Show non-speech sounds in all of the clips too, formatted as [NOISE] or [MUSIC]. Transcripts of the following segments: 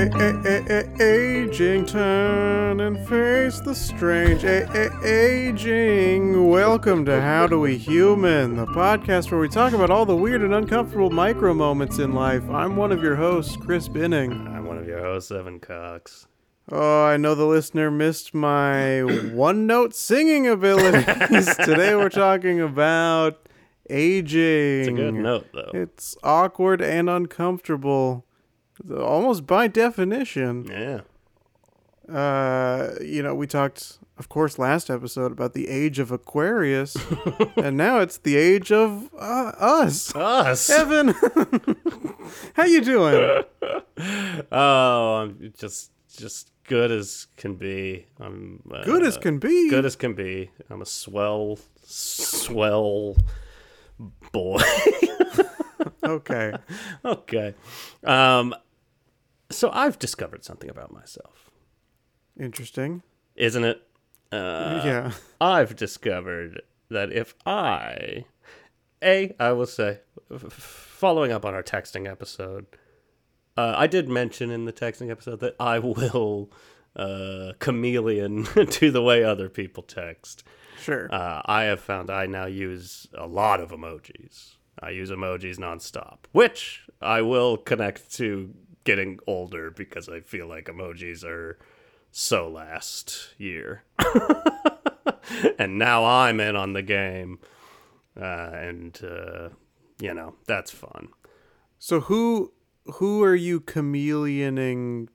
aging, turn and face the strange. Aging. Welcome to How Do We Human, the podcast where we talk about all the weird and uncomfortable micro moments in life. I'm one of your hosts, Chris Binning. I'm one of your hosts, Evan Cox. Oh, I know the listener missed my [COUGHS] one note singing abilities. [LAUGHS] Today we're talking about aging. It's a good note, though. It's awkward and uncomfortable, almost by definition. yeah. Uh, you know, we talked, of course, last episode about the age of Aquarius, [LAUGHS] and now it's the age of uh, us. Us. Evan, [LAUGHS] how you doing? [LAUGHS] Oh, I'm just just good as can be. I'm uh, Good as can be. good as can be. I'm a swell, swell boy. okay. okay. Um. So I've discovered something about myself, Interesting. isn't it? Uh, yeah. I've discovered that if I, A, I will say, f- following up on our texting episode, uh, I did mention in the texting episode that I will uh, chameleon [LAUGHS] to the way other people text. Sure. Uh, I have found I now use a lot of emojis. I use emojis nonstop, which I will connect to getting older because I feel like emojis are so last year. [LAUGHS] and now I'm in on the game. Uh, and, uh, you know, that's fun. So who who are you chameleoning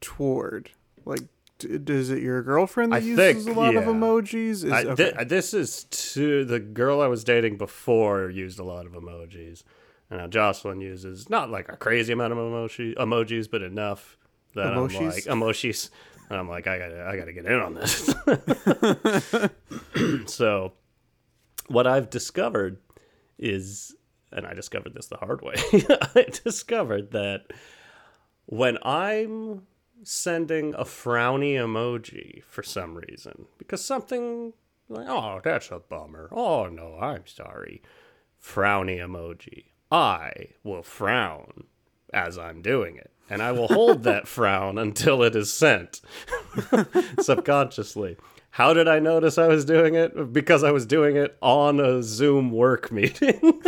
toward? Like, d- is it your girlfriend that I uses think, a lot of emojis? Is, I, okay. this is to the girl I was dating before used a lot of emojis. And now Jocelyn uses not like a crazy amount of emoji emojis, but enough that I'm like emojis. And I'm like, I gotta, I gotta get in on this. [LAUGHS] so, what I've discovered is, and I discovered this the hard way. [LAUGHS] I discovered that when I'm sending a frowny emoji for some reason, because something like, oh, that's a bummer. Oh no, I'm sorry. Frowny emoji. I will frown as I'm doing it. And I will hold that [LAUGHS] frown until it is sent [LAUGHS] subconsciously. How did I notice I was doing it? Because I was doing it on a Zoom work meeting [LAUGHS]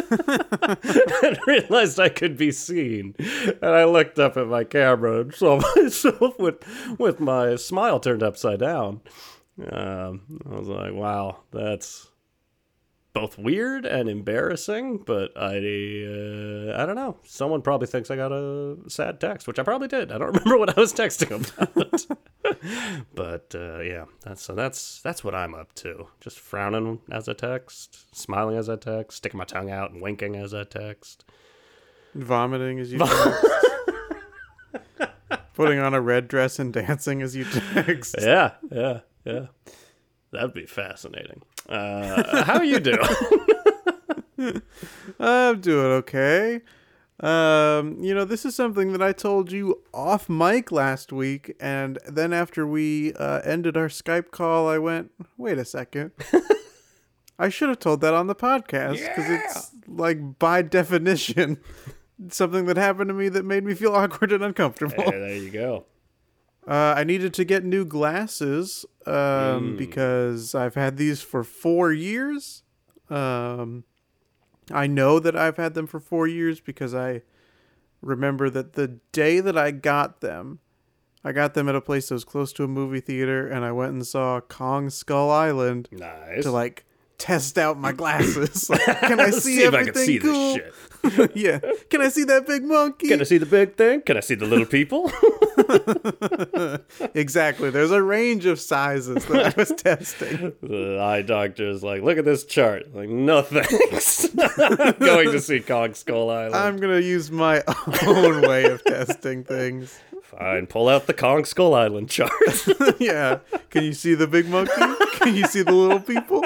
and realized I could be seen. And I looked up at my camera and saw myself with, with my smile turned upside down. Um, I was like, wow, that's both weird and embarrassing, but I uh, I don't know. Someone probably thinks I got a sad text, which I probably did. I don't [LAUGHS] remember what I was texting about. [LAUGHS] but uh, yeah, that's so that's that's what I'm up to. Just frowning as I text, smiling as I text, sticking my tongue out and winking as I text. Vomiting as you [LAUGHS] text. Putting on a red dress and dancing as you text. Yeah, yeah, yeah. That'd be fascinating. Uh, how you doing? [LAUGHS] I'm doing okay. Um, you know, this is something that I told you off mic last week, and then after we uh, ended our Skype call, I went, "Wait a second, [LAUGHS] I should have told that on the podcast because it's like by definition something that happened to me that made me feel awkward and uncomfortable." Hey, there you go. Uh, I needed to get new glasses um, because I've had these for four years. Um, I know that I've had them for four years because I remember that the day that I got them, I got them at a place that was close to a movie theater, and I went and saw Kong Skull Island Nice. to like test out my glasses. Like, [LAUGHS] can I see, see I everything can see cool? [LAUGHS] yeah. Can I see that big monkey? Can I see the big thing? Can I see the little people? [LAUGHS] exactly. There's a range of sizes that I was testing. the eye doctor is like, look at this chart. Like, no thanks. I'm [LAUGHS] going to see Kong Skull Island. I'm gonna use my own way of testing things. Fine, pull out the Kong Skull Island chart. [LAUGHS] [LAUGHS] yeah. Can you see the big monkey? Can you see the little people?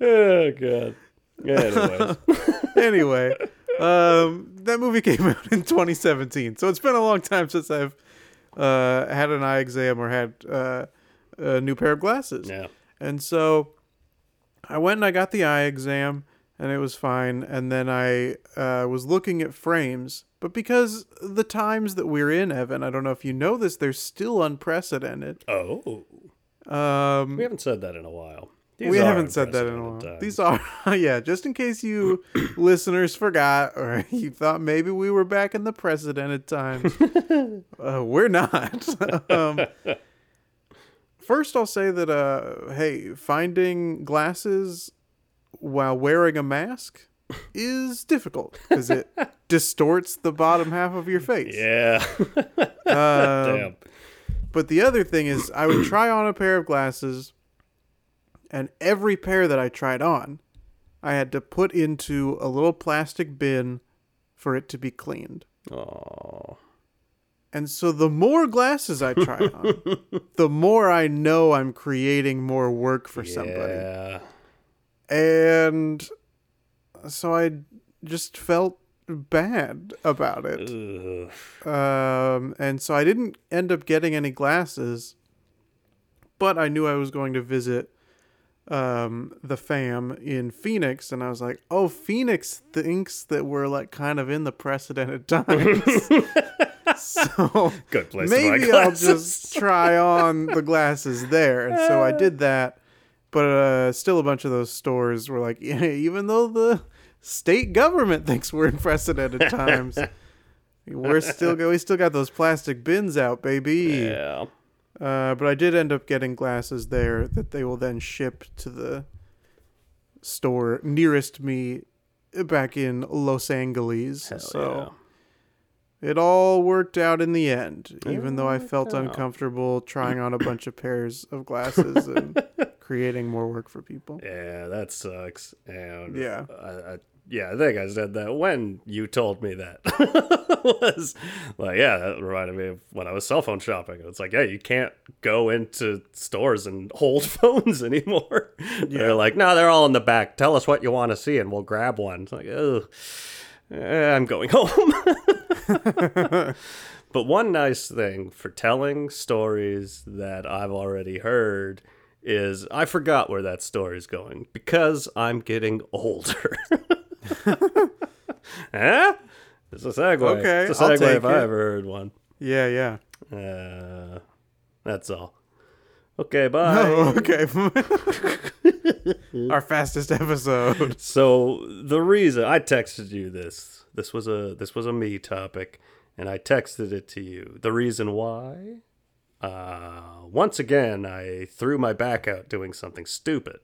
oh god. Anyways, [LAUGHS] Anyway, um, that movie came [LAUGHS] out in 2017, so it's been a long time since I've uh, had an eye exam or had uh, a new pair of glasses. yeah. And so I went and I got the eye exam. and it was fine. And then I uh, was looking at frames, but because the times that we're in, Evan, I don't know if you know this, they're still unprecedented. Oh, Um, we haven't said that in a while. These we haven't said that in a while. unprecedented These are, [LAUGHS] yeah, just in case you [CLEARS THROAT] listeners forgot or [LAUGHS] you thought maybe we were back in the precedented times. [LAUGHS] uh, we're not. um, first, I'll say that, uh, hey, finding glasses while wearing a mask is difficult because it distorts the bottom half of your face. Yeah. Um, Damn. but the other thing is, I would try on a pair of glasses, and every pair that I tried on, I had to put into a little plastic bin for it to be cleaned. Oh. And so the more glasses I try on, [LAUGHS] the more I know I'm creating more work for somebody. Yeah. And so I just felt bad about it. Um, and so I didn't end up getting any glasses, but I knew I was going to visit um, the fam in Phoenix, and I was like, oh, Phoenix thinks that we're like kind of in the precedented [LAUGHS] times. so Good place maybe I'll just try on the glasses there. And so I did that, but uh, still a bunch of those stores were like, [LAUGHS] yeah, even though the state government thinks we're in precedented [LAUGHS] times. We're still go. We still got those plastic bins out, baby. Yeah. Uh, but I did end up getting glasses there that they will then ship to the store nearest me back in Los Angeles. Hell so it all worked out in the end, even though I felt out. uncomfortable trying on a bunch of pairs of glasses and [LAUGHS] creating more work for people. Yeah, that sucks. And Yeah. I, I, yeah, I think I said that when you told me that [LAUGHS] was like, yeah, that reminded me of when I was cell phone shopping. It's like, yeah, you can't go into stores and [LAUGHS] hold [LAUGHS] phones anymore. They're like, no, they're all in the back. Tell us what you want to see, and we'll grab one. It's like, oh, I'm going home. but one nice thing for telling stories that I've already heard is I forgot where that story's going because I'm getting older. Huh? [LAUGHS] It's a segue. Okay, it's a segue if I it. ever heard one. Yeah, yeah. Uh, that's all. Okay, [LAUGHS] bye. Oh, okay. [LAUGHS] Our fastest episode. So the reason I texted you this, this was a this was a me topic, and I texted it to you. The reason why, uh, once again, I threw my back out doing something stupid,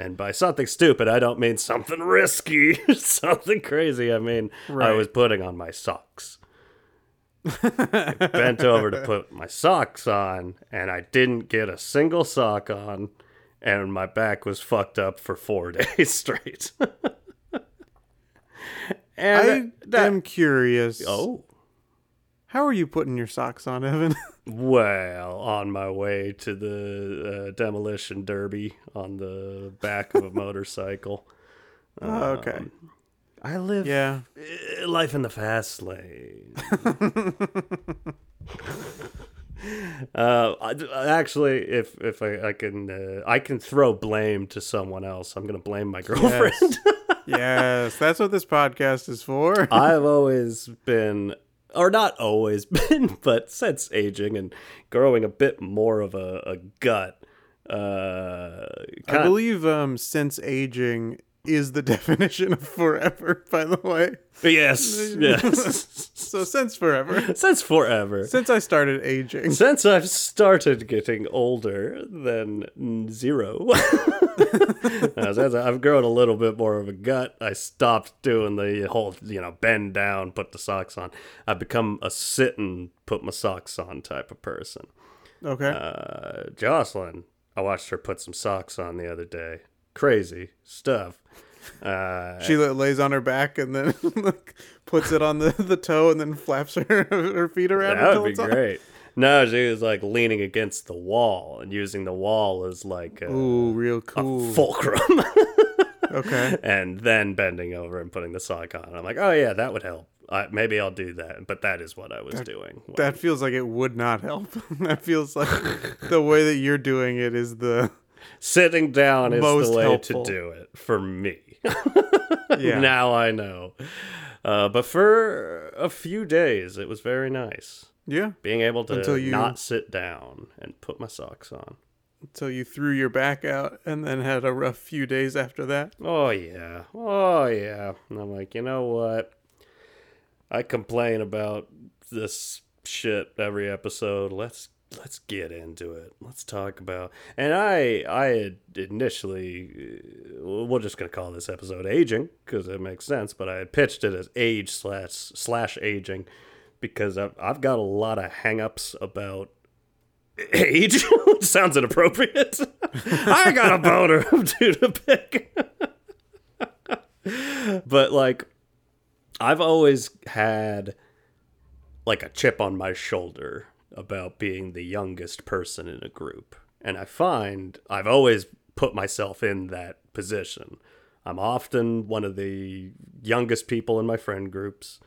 and by something stupid, I don't mean something risky, [LAUGHS] something crazy. I mean I was putting on my socks. I bent over to put my socks on, and I didn't get a single sock on, and my back was fucked up for four [LAUGHS] days straight. [LAUGHS] and I that, am curious. oh, How are you putting your socks on, Evan? [LAUGHS] well, on my way to the uh, demolition derby on the back of a [LAUGHS] motorcycle. Oh, okay. Um, I live Yeah. uh, life in the fast lane. [LAUGHS] uh, I- actually, if if I, I can, uh, I can throw blame to someone else. I'm gonna blame my girlfriend. Yes. yes, that's what this podcast is for. I've always been, or not always [LAUGHS] been, but since aging and growing a bit more of a, a gut. Uh, I believe um since aging is the [LAUGHS] definition of forever, by the way. yes, yes. [LAUGHS] So since forever. since forever. Since I started aging. Since I've started getting older than zero, [LAUGHS] I've grown a little bit more of a gut. I stopped doing the whole, you know, bend down, put the socks on. I've become a sit and put my socks on type of person. Okay. Uh, Jocelyn, I watched her put some socks on the other day. Crazy stuff. Uh, she lays on her back and then [LAUGHS] like, puts it on the, the toe and then flaps her [LAUGHS] her feet around that would be great. No, she was like leaning against the wall and using the wall as like a, Ooh, real a cool. fulcrum. [LAUGHS] okay. and then bending over and putting the sock on. I'm like, oh yeah, that would help. I, maybe I'll do that. But that is what I was doing. That feels like it would not help. [LAUGHS] that feels like the way that you're doing it is the Sitting down is Most the way helpful. to do it for me. [LAUGHS] Yeah. now I know. Uh, but for a few days, it was very nice Yeah. being able to Until you- not sit down and put my socks on. Until you threw your back out and then had a rough few days after that. Oh yeah, oh yeah. And I'm like, you know what? I complain about this shit every episode. Let's let's get into it. Let's talk about. And I I had initially, uh, we're just gonna call this episode aging because it makes sense. But I had pitched it as age slash slash aging because I've I've got a lot of hangups about [LAUGHS] age, sounds inappropriate. [LAUGHS] I got a boner of [LAUGHS] two to pick. but like I've always had like a chip on my shoulder about being the youngest person in a group. And I find I've always put myself in that position. I'm often one of the youngest people in my friend groups.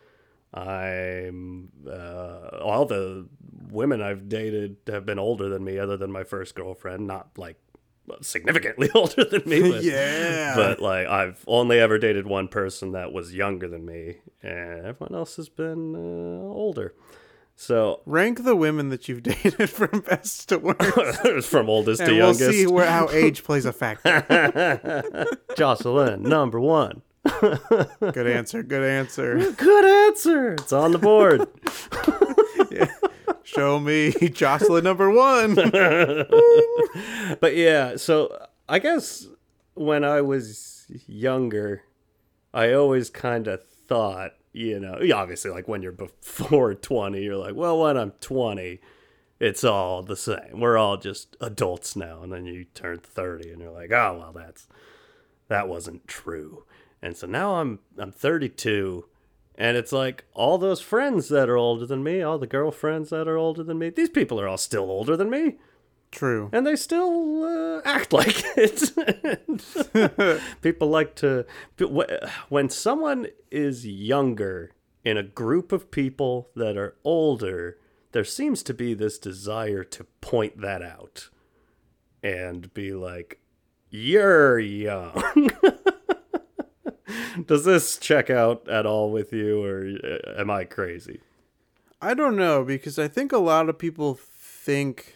I'm uh, all the women I've dated have been older than me, other than my first girlfriend. Not like significantly [LAUGHS] older than me, but yeah. but like I've only ever dated one person that was younger than me, and everyone else has been uh, older. So Rank the women that you've [LAUGHS] dated from best to worst. [LAUGHS] from oldest and to we'll youngest, see where how age plays a factor. Jocelyn number one. Good answer. Good answer. [LAUGHS] Good answer. It's on the board. [LAUGHS] Show me Jocelyn number one. [LAUGHS] but yeah, so I guess when I was younger, I always kind of thought, you know, obviously, like when you're before 20, you're like, well, when I'm 20, it's all the same. We're all just adults now. And then you turn 30 and you're like, oh, well, that's, that wasn't true. And so now I'm, I'm 32 and it's like all those friends that are older than me, all the girlfriends that are older than me, these people are all still older than me True. and they still uh, act [LAUGHS] like it. [LAUGHS] People like to. When someone is younger in a group of people that are older, there seems to be this desire to point that out and be like, you're young. [LAUGHS] Does this check out at all with you, or uh, am I crazy? I don't know because I think a lot of people think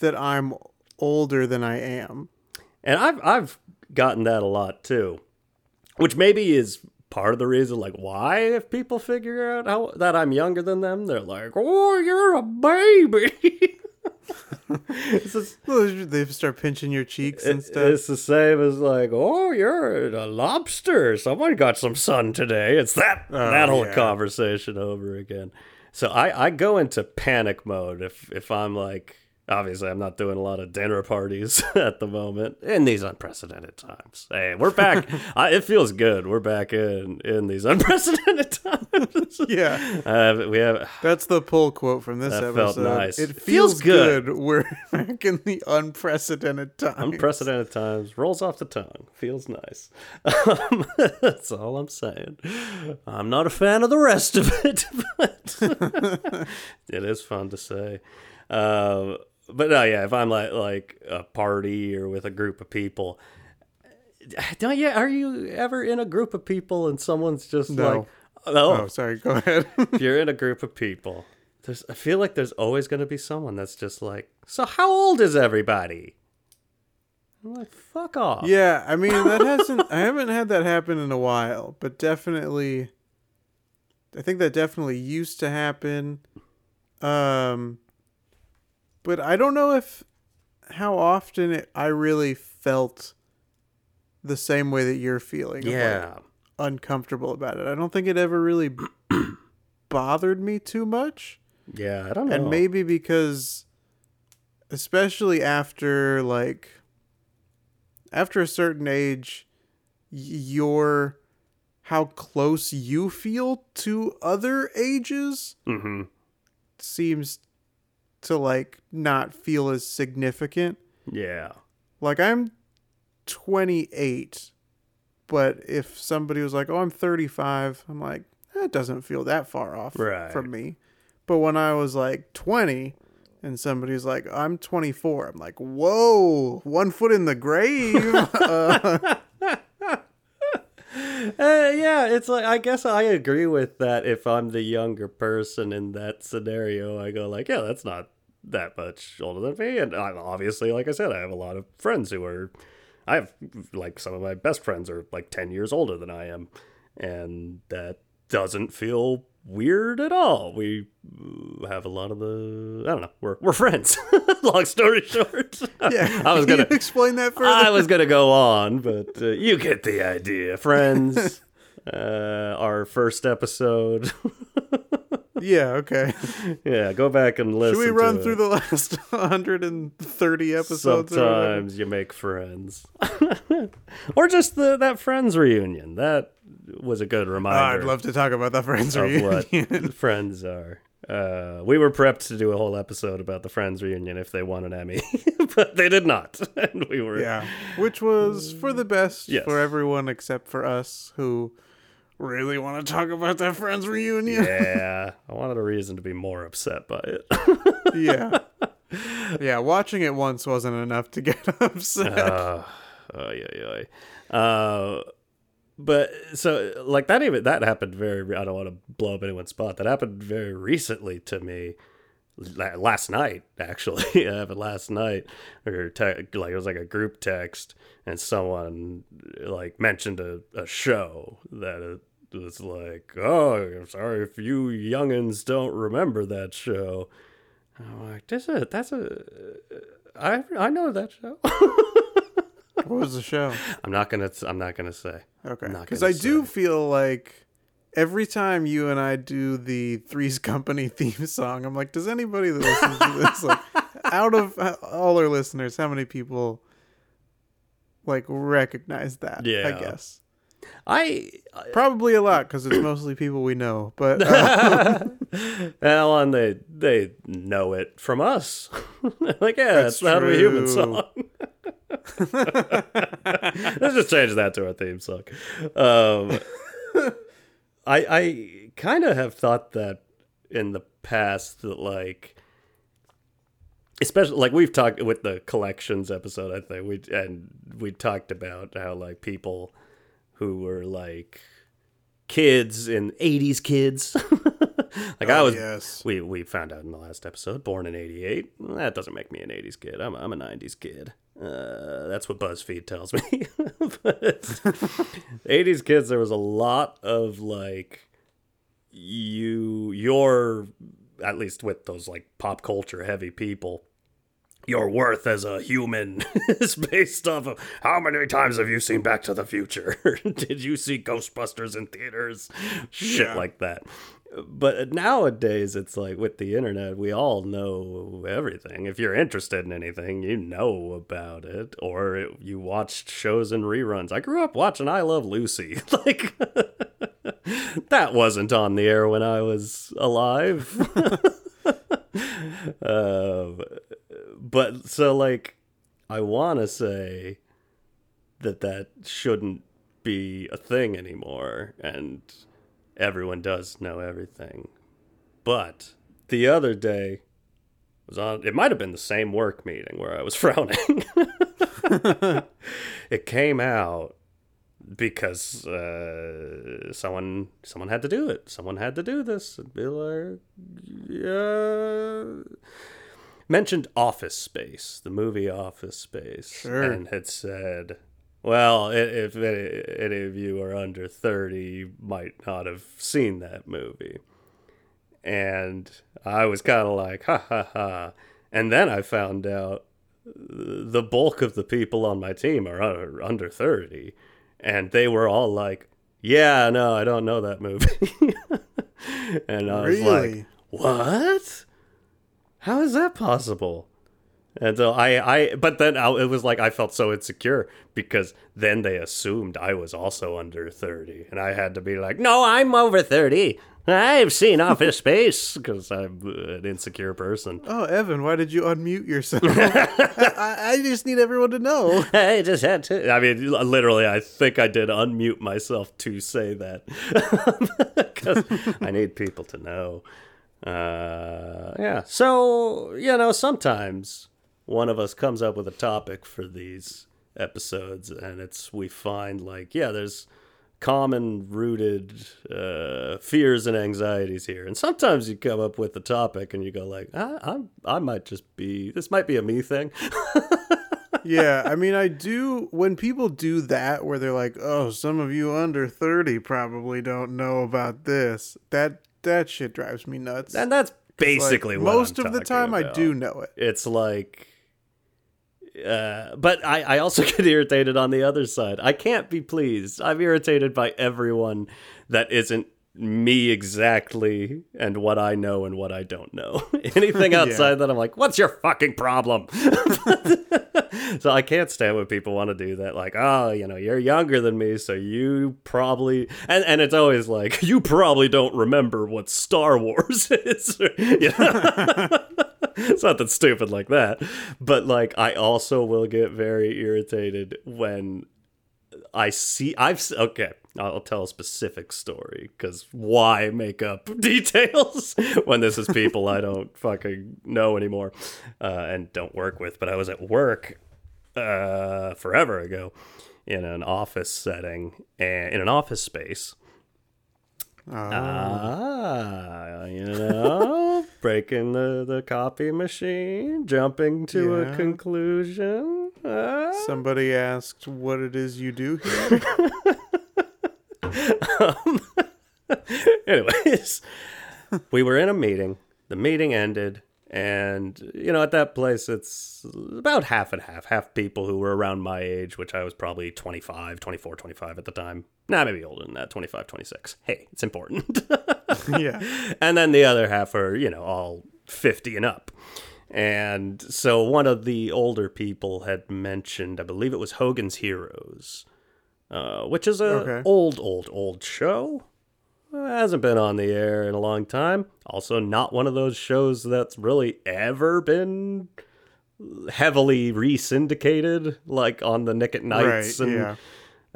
that I'm older than I am. And I've I've gotten that a lot too, which maybe is part of the reason. Like, why if people figure out how that I'm younger than them, they're like, "Oh, you're a baby." [LAUGHS] just, They start pinching your cheeks and stuff. it's the same as like, "Oh, you're a lobster. Someone got some sun today." It's that oh, that whole yeah. conversation over again. So I I go into panic mode if if I'm like. Obviously, I'm not doing a lot of dinner parties [LAUGHS] at the moment in these unprecedented times. Hey, we're back. [LAUGHS] I, it feels good. We're back in in these [LAUGHS] unprecedented times. yeah, uh, we have that's the pull quote from this That episode. felt nice. It feels, feels good. good. We're back in the unprecedented times. unprecedented times. Rolls off the tongue. Feels nice. Um, that's all I'm saying. I'm not a fan of the rest of it, but it is fun to say. Um, but no, yeah, if I'm like like a party or with a group of people, [SIGHS] don't you? Are you ever in a group of people and someone's just No. like, oh, Oh, sorry. Go ahead. if you're in a group of people, there's I feel like there's always going to be someone that's just like, so how old is everybody? I'm like, fuck off. yeah, I mean that hasn't. I haven't had that happen in a while, but definitely, I think that definitely used to happen. Um, but I don't know if how often it, I really felt the same way that you're feeling. of, like, Yeah. uncomfortable about it. I don't think it ever really [CLEARS THROAT] bothered me too much. Yeah, I don't know. And maybe because especially after like after a certain age your how close you feel to other ages hmm seems to like not feel as significant. Yeah. Like I'm 28, but if somebody was like, "Oh, I'm 35," I'm like, "That doesn't feel that far off Right. from me." But when I was like 20, and somebody's like, I'm 24. I'm like, whoa, one foot in the grave. [LAUGHS] [LAUGHS] uh, Uh, yeah, it's like I guess I agree with that. If I'm the younger person in that scenario, I go like, yeah, that's not that much older than me, and I'm obviously, like I said, I have a lot of friends who are, I have like some of my best friends are like ten years older than I am, and that doesn't feel weird at all. We have a lot of the I don't know. We're we're friends. [LAUGHS] Long story short. [LAUGHS] yeah. I was gonna explain that further. I was gonna go on, but uh, you get the idea. Friends. [LAUGHS] Uh, our first episode. Yeah. Okay. [LAUGHS] yeah, go back and listen. Should we run through it. the [LAUGHS] last 130 episodes? Sometimes you make friends, [LAUGHS] or just the that friends reunion. That was a good Oh, reminder. I'd love to talk about that friends of reunion. what friends are. Uh, we were prepped to do a whole episode about the Friends reunion if they won an Emmy, but they did not, and we were yeah, which was for the best Yes. for everyone except for us who really want to talk about that friends reunion. yeah. I wanted a reason to be more upset by it. [LAUGHS] yeah. Yeah, watching it once wasn't enough to get [LAUGHS] upset. uh, oh yeah, yeah. Uh, but so like that even that happened very. I don't want to blow up anyone's spot. That happened very recently to me. La- Last night, actually, [LAUGHS] it happened last night. Or te- like it was like a group text, and someone like mentioned a, a show that it was like, "Oh, I'm sorry if you youngins don't remember that show." I'm like, "This is that's a I I know that show." [LAUGHS] what was the show? I'm not gonna. I'm not gonna say. Okay. Because I do feel like every time you and I do the Three's Company [LAUGHS] theme song, I'm like, does anybody that listens to this, like, [LAUGHS] out of uh, all our listeners, how many people like recognize that? Yeah, I guess I probably a lot because it's [COUGHS] mostly people we know. But [LAUGHS] uh, well, and they they know it from us. like, yeah, That's that's, the How Do We Human true. song. Let's just change that to our theme song. Um, I I kind of have thought that in the past that like especially like we've talked with the collections episode i think we and we talked about how like people who were like kids in 80s kids [LAUGHS] [LAUGHS] like i Oh, was yes. we we found out in the last episode born in 88 that doesn't make me an 80s kid i'm, I'm a 90s kid uh, that's what buzzfeed tells me [LAUGHS] but 80s kids there was a lot of like you your at least with those like pop culture heavy people your worth as a human [LAUGHS] is based off of how many times have you seen Back to the Future? Did you see Ghostbusters in theaters? Shit Yeah. like that. But nowadays, it's like with the internet, we all know everything. If you're interested in anything, you know about it, or it, you watched shows and reruns. I grew up watching I Love Lucy. [LAUGHS] like, [LAUGHS] that wasn't on the air when I was alive. [LAUGHS] um, but so like i want to say that that shouldn't be a thing anymore and everyone does know everything but the other day was on it might have been the same work meeting where i was [LAUGHS] frowning it came out because uh, someone someone had to do it. Someone had to do this. And be like, yeah. Mentioned Office Space, the movie Office Space, Sure. and had said, "Well, if any, any of you are under thirty, you might not have seen that movie." And I was kind of like, "Ha ha ha!" And then I found out the bulk of the people on my team are under, under 30 and they were all like yeah no i don't know that movie. [LAUGHS] And i was like what? How is that possible and so i i but then I, it was like i felt so insecure because then they assumed i was also under 30 and i had to be like no i'm over 30 i've seen office [LAUGHS] space because i'm an insecure person oh, Evan, why did you unmute yourself? [LAUGHS] I, I just need everyone to know. [LAUGHS] I just had to. I mean, literally, I think I did unmute myself to say that because I need people to know. Uh, yeah. So, you know, sometimes one of us comes up with a topic for these episodes, and it's we find like, yeah, there's common rooted uh, fears and anxieties here. And sometimes you come up with the topic and you go like, I, I'm, I might just be, this might be a me thing. [LAUGHS] yeah, I mean, I do. When people do that, where they're like, "Oh, some of you under thirty probably don't know about this," that that shit drives me nuts. and that's basically Like, what most I'm of the time, I do know it. It's like, uh, but I, I also [LAUGHS] get irritated on the other side. I can't be pleased. I'm irritated by everyone that isn't me exactly and what I know and what I don't know. [LAUGHS] Anything [LAUGHS] outside that, I'm like, what's your fucking problem? so I can't stand when people want to do that. Like, oh, you know, you're younger than me, so you probably and and it's always like you probably don't remember what Star Wars is. you know? It's not that stupid like that, but like I also will get very irritated when I see I've okay. I'll tell a specific story because why make up [LAUGHS] details when this is people I don't fucking know anymore uh, and don't work with. But I was at work uh, forever ago in an office setting and in an office space. Ah, you know, [LAUGHS] breaking the, the copy machine, jumping to Yeah. a conclusion. Ah. Somebody asked what it is you do here. [LAUGHS] [LAUGHS] Anyways, we were in a meeting. The meeting ended, and you know, at that place, it's about half and half. Half people who were around my age, which I was probably 25, 24, 25 at the time. Nah, maybe older than that, 25, 26. Hey, it's important. [LAUGHS] yeah, and then the other half are, you know, all 50 and up. And so one of the older people had mentioned, I believe it was Hogan's Heroes, uh, which is a Okay. old, old, old show. Uh, hasn't been on the air in a long time. Also, not one of those shows that's really ever been heavily re-syndicated, like on the Nick at Nights right. and Yeah,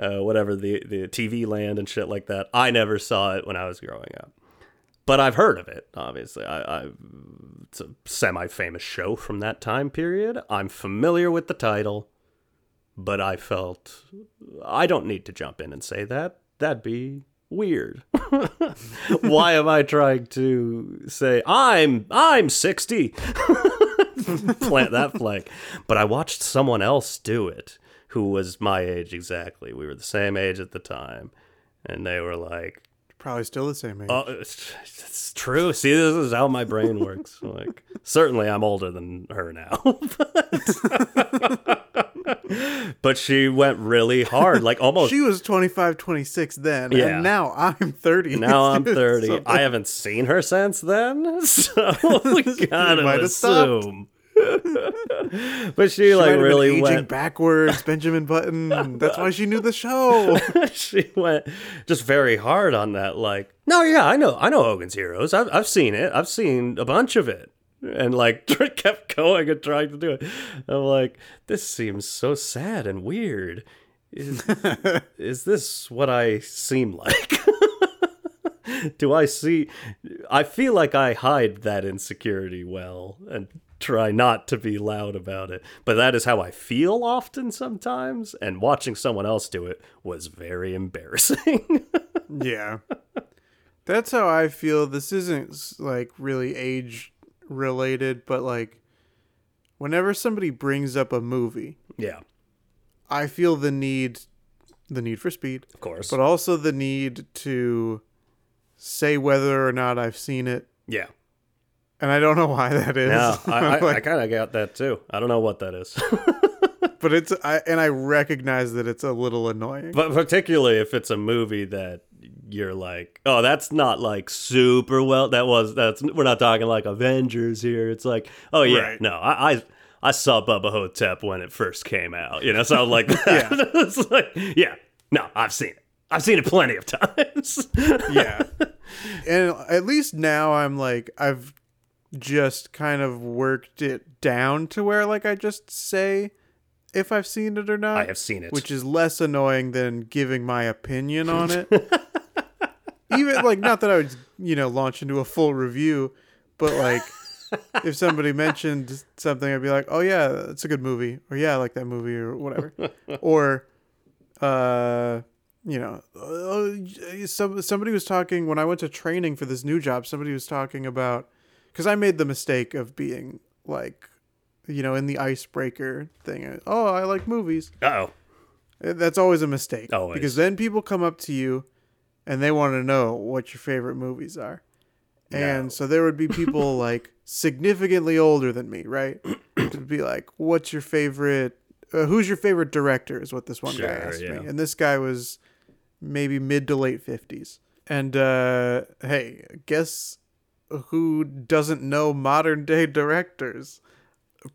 uh, whatever the the TV land and shit like that. I never saw it when I was growing up, but I've heard of it. Obviously, I, I it's a semi-famous show from that time period. I'm familiar with the title, but I felt I don't need to jump in and say that. That'd be weird. [LAUGHS] Why am I trying to say I'm I'm 60? [LAUGHS] Plant that flag. But I watched someone else do it who was my age exactly. We were the same age at the time. And they were like, probably still the same oh, age. Oh, it's, it's true. See, this is how my brain works. [LAUGHS] Like, certainly, I'm older than her now, [LAUGHS] [LAUGHS] but she went really hard, like almost. she was 25, 26 then, Yeah. and now I'm 30. now I'm 30. So- I haven't seen her since then, so we gotta have stopped. [LAUGHS] but she, She like might have been really went. backwards, Benjamin Button. That's why she knew the show. [LAUGHS] she went just very hard on that. Like, no, yeah, I know, I know Hogan's Heroes. I've I've seen it. I've seen a bunch of it, and like [LAUGHS] kept going and trying to do it. I'm like, this seems so sad and weird. Is is this what I seem like? do I see? I feel like I hide that insecurity well and try not to be loud about it. But that is how I feel often sometimes. And watching someone else do it was very [LAUGHS] embarrassing. yeah. That's how I feel. This isn't like really age related, but like whenever somebody brings up a movie, yeah, I feel the need the need for speed, of course. but also the need to say whether or not I've seen it. yeah. And I don't know why that is. No, I, I, [LAUGHS] I kind of got that too. I don't know what that is. [LAUGHS] but it's I and I recognize that it's a little annoying. but particularly if it's a movie that you're like, oh, that's not like super well. That was that's we're not talking like Avengers here. It's like, oh yeah, Right. no, I, I I saw Bubba Ho-Tep when it first came out. You know, so I'm like [LAUGHS] that. it's like, yeah, no, I've seen it. I've seen it plenty of times. yeah. And at least now I'm like I've just kind of worked it down to where like I just say if I've seen it or not. I have seen it. Which is less annoying than giving my opinion on it. [LAUGHS] Even like not that I would, you know, launch into a full review, but like [LAUGHS] if somebody mentioned something, I'd be like, "Oh yeah, it's a good movie," or "Yeah, I like that movie," or whatever. [LAUGHS] or, uh, you know, uh, some somebody was talking when I went to training for this new job. Somebody was talking about because I made the mistake of being like, you know, in the icebreaker thing. Oh, I like movies. oh. That's always a mistake. Always. Because then people come up to you and they want to know what your favorite movies are. And No. so there would be people [LAUGHS] like significantly older than me, right? to be like, what's your favorite? Uh, who's your favorite director? Is what this one guy asked yeah. me. And this guy was maybe mid to late 50s. And uh, hey, guess who doesn't know modern day directors?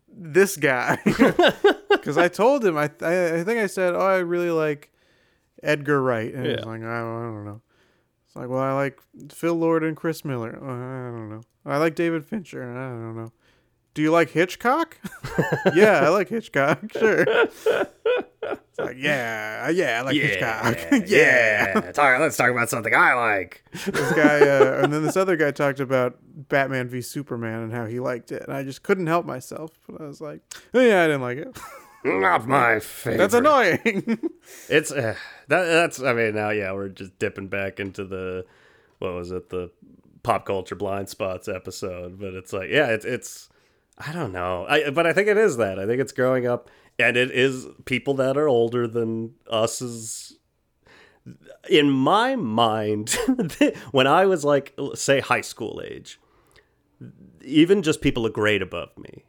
This guy. [LAUGHS] Because I told him, I, I I think I said, oh, I really like Edgar Wright, and he's like, I, I don't know. It's like, well, I like Phil Lord and Chris Miller. Uh, I don't know. I like David Fincher. I don't know. Do you like Hitchcock? [LAUGHS] yeah, I like Hitchcock. Sure. [LAUGHS] It's like, yeah, yeah, I like Hitchcock. yeah. [LAUGHS] Talk, let's talk about something I like. This guy, uh, [LAUGHS] and then this other guy talked about Batman v Superman and how he liked it, and I just couldn't help myself. But I was like, oh, yeah, I didn't like it. Not my favorite. That's annoying. [LAUGHS] It's uh, that. That's. I mean, now yeah, we're just dipping back into the what was it the pop culture blind spots episode, but it's like yeah, it's it's. I don't know. I but I think it is that. I think it's growing up, and it is people that are older than us is. In my mind, [LAUGHS] when I was like, say, high school age, even just people a grade above me,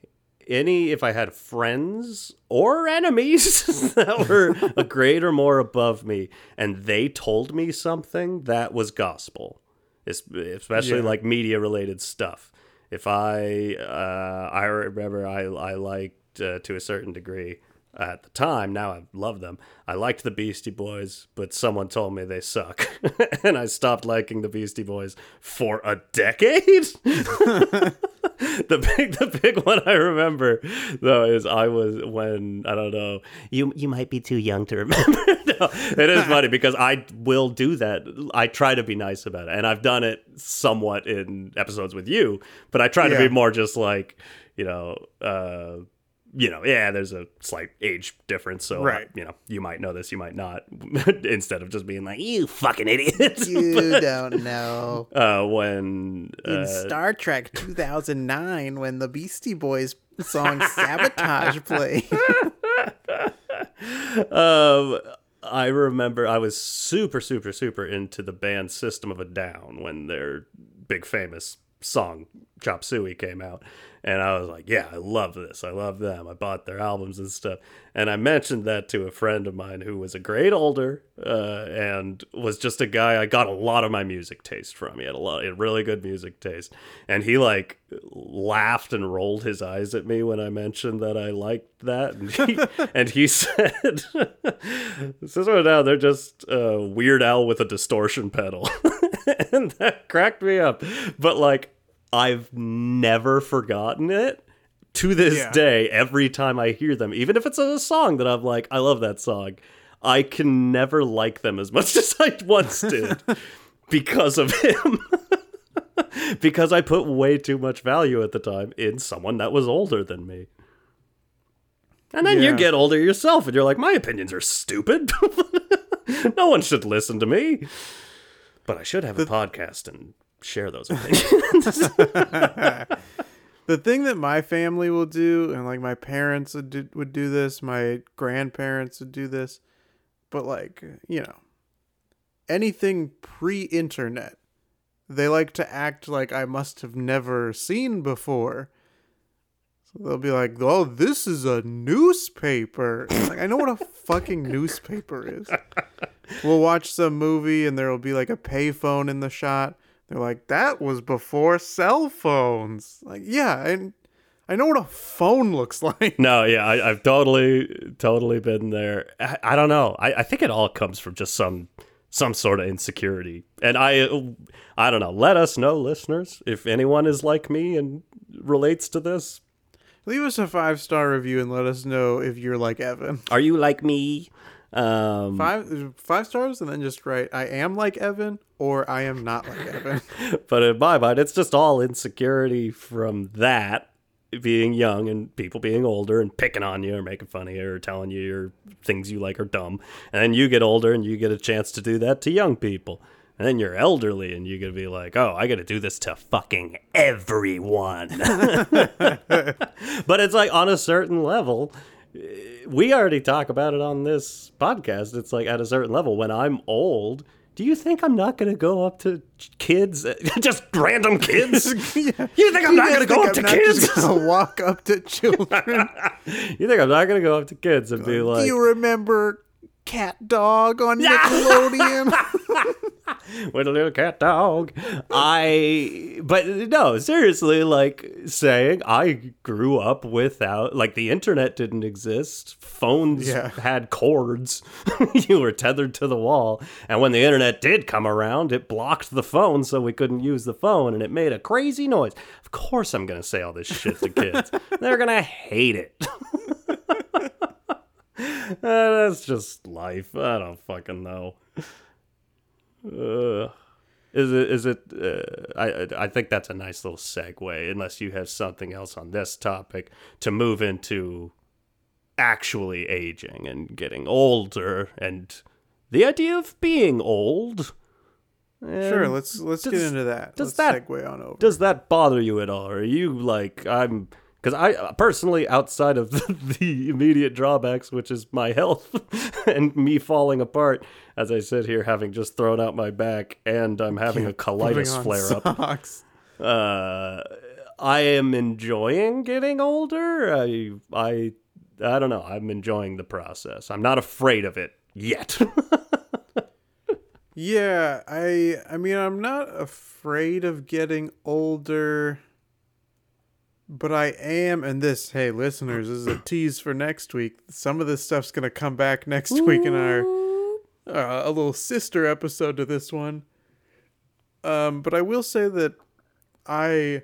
any if I had friends or enemies [LAUGHS] that were a grade or more above me, and they told me something that was gospel, especially Yeah. like media related stuff. If I uh, I remember I I liked uh, to a certain degree at the time. Now I love them. I liked the Beastie Boys, but someone told me they suck, [LAUGHS] and I stopped liking the Beastie Boys for a decade. [LAUGHS] the big the big one I remember though is I was when I don't know you you might be too young to remember. [LAUGHS] no, it is funny because I will do that. I try to be nice about it, and I've done it somewhat in episodes with you. But I try to be more just like you know. uh you know, yeah, there's a slight age difference, so Right. you know, you might know this, you might not. [LAUGHS] Instead of just being like, "You fucking idiot," you [LAUGHS] don't know. [LAUGHS] uh, when In uh, Star Trek 2009, when the Beastie Boys song Sabotage played. um, I remember I was super, super, super into the band System of a Down when their big famous song Chop Suey came out. And I was like, yeah, I love this. I love them. I bought their albums and stuff. And I mentioned that to a friend of mine who was a grade older uh, and was just a guy I got a lot of my music taste from. He had a lot, he had really good music taste. And he like laughed and rolled his eyes at me when I mentioned that I liked that. And he, [LAUGHS] and he said, [LAUGHS] a Down, they're just uh, Weird Al with a distortion pedal. [LAUGHS] and that cracked me up. But like, I've never forgotten it. To this Yeah. day, every time I hear them, even if it's a song that I'm like, I love that song, I can never like them as much [LAUGHS] as I once did [LAUGHS] because of him. [LAUGHS] because I put way too much value at the time in someone that was older than me. And then you get older yourself and you're like, my opinions are stupid. no one should listen to me. But I should have a podcast and share those opinions. [LAUGHS] the thing that my family will do, and like my parents would do, would do this, my grandparents would do this, but like, you know, anything pre internet, they like to act like I must have never seen before. So they'll be like, oh, this is a newspaper. Like, I know what a fucking newspaper is. We'll watch some movie and there will be like a payphone in the shot. They're like, that was before cell phones. Like, yeah, and I know what a phone looks [LAUGHS] like. no, yeah, I, I've totally, totally been there. I, I don't know. I, I think it all comes from just some some sort of insecurity. And I I don't know. Let us know, listeners, if anyone is like me and relates to this. Leave us a five star review and let us know if you're like Evan. Are you like me? Um, Five five stars, and then just write I am like Evan or I am not like Evan. [LAUGHS] but in my mind, it's just all insecurity from that being young and people being older and picking on you or making fun of you or telling you your things you like are dumb. And then you get older and you get a chance to do that to young people. And then you're elderly and you're going to be like, oh, I got to do this to fucking everyone. [LAUGHS] but it's like on a certain level. We already talk about it on this podcast. It's like at a certain level, when I'm old, do you think I'm not going to go up to kids, [LAUGHS] just random kids? [LAUGHS] Yeah. You think I'm not going to go up to I'm not kids? [LAUGHS] Walk up to children. you think I'm not going to go up to kids and be Do like, you remember CatDog on Nickelodeon? [LAUGHS] with a little cat dog. I, but no, seriously, like saying I grew up without, like the internet didn't exist. Phones Yeah. had cords. [LAUGHS] you were tethered to the wall. And when the internet did come around, it blocked the phone so we couldn't use the phone and it made a crazy noise. Of course, I'm going to say all this shit to kids. [LAUGHS] They're going to hate it. Uh, that's just life. I don't fucking know. Uh, is it? Is it? Uh, I I think that's a nice little segue. Unless you have something else on this topic to move into actually aging and getting older and the idea of being old. sure, let's let's does- get into that. does let's that- segue on over. does that bother you at all? Are you like I'm? Because I personally, outside of [LAUGHS] the immediate drawbacks, which is my health [LAUGHS] and me falling apart, as I sit here having just thrown out my back and I'm having a colitis flare up. Uh, I am enjoying getting older. I, I, I don't know. I'm enjoying the process. I'm not afraid of it yet. [LAUGHS] Yeah, I I mean I'm not afraid of getting older but I am and this hey listeners this is a tease for next week. Some of this stuff's going to come back next week in our uh, a little sister episode to this one. Um but I will say that I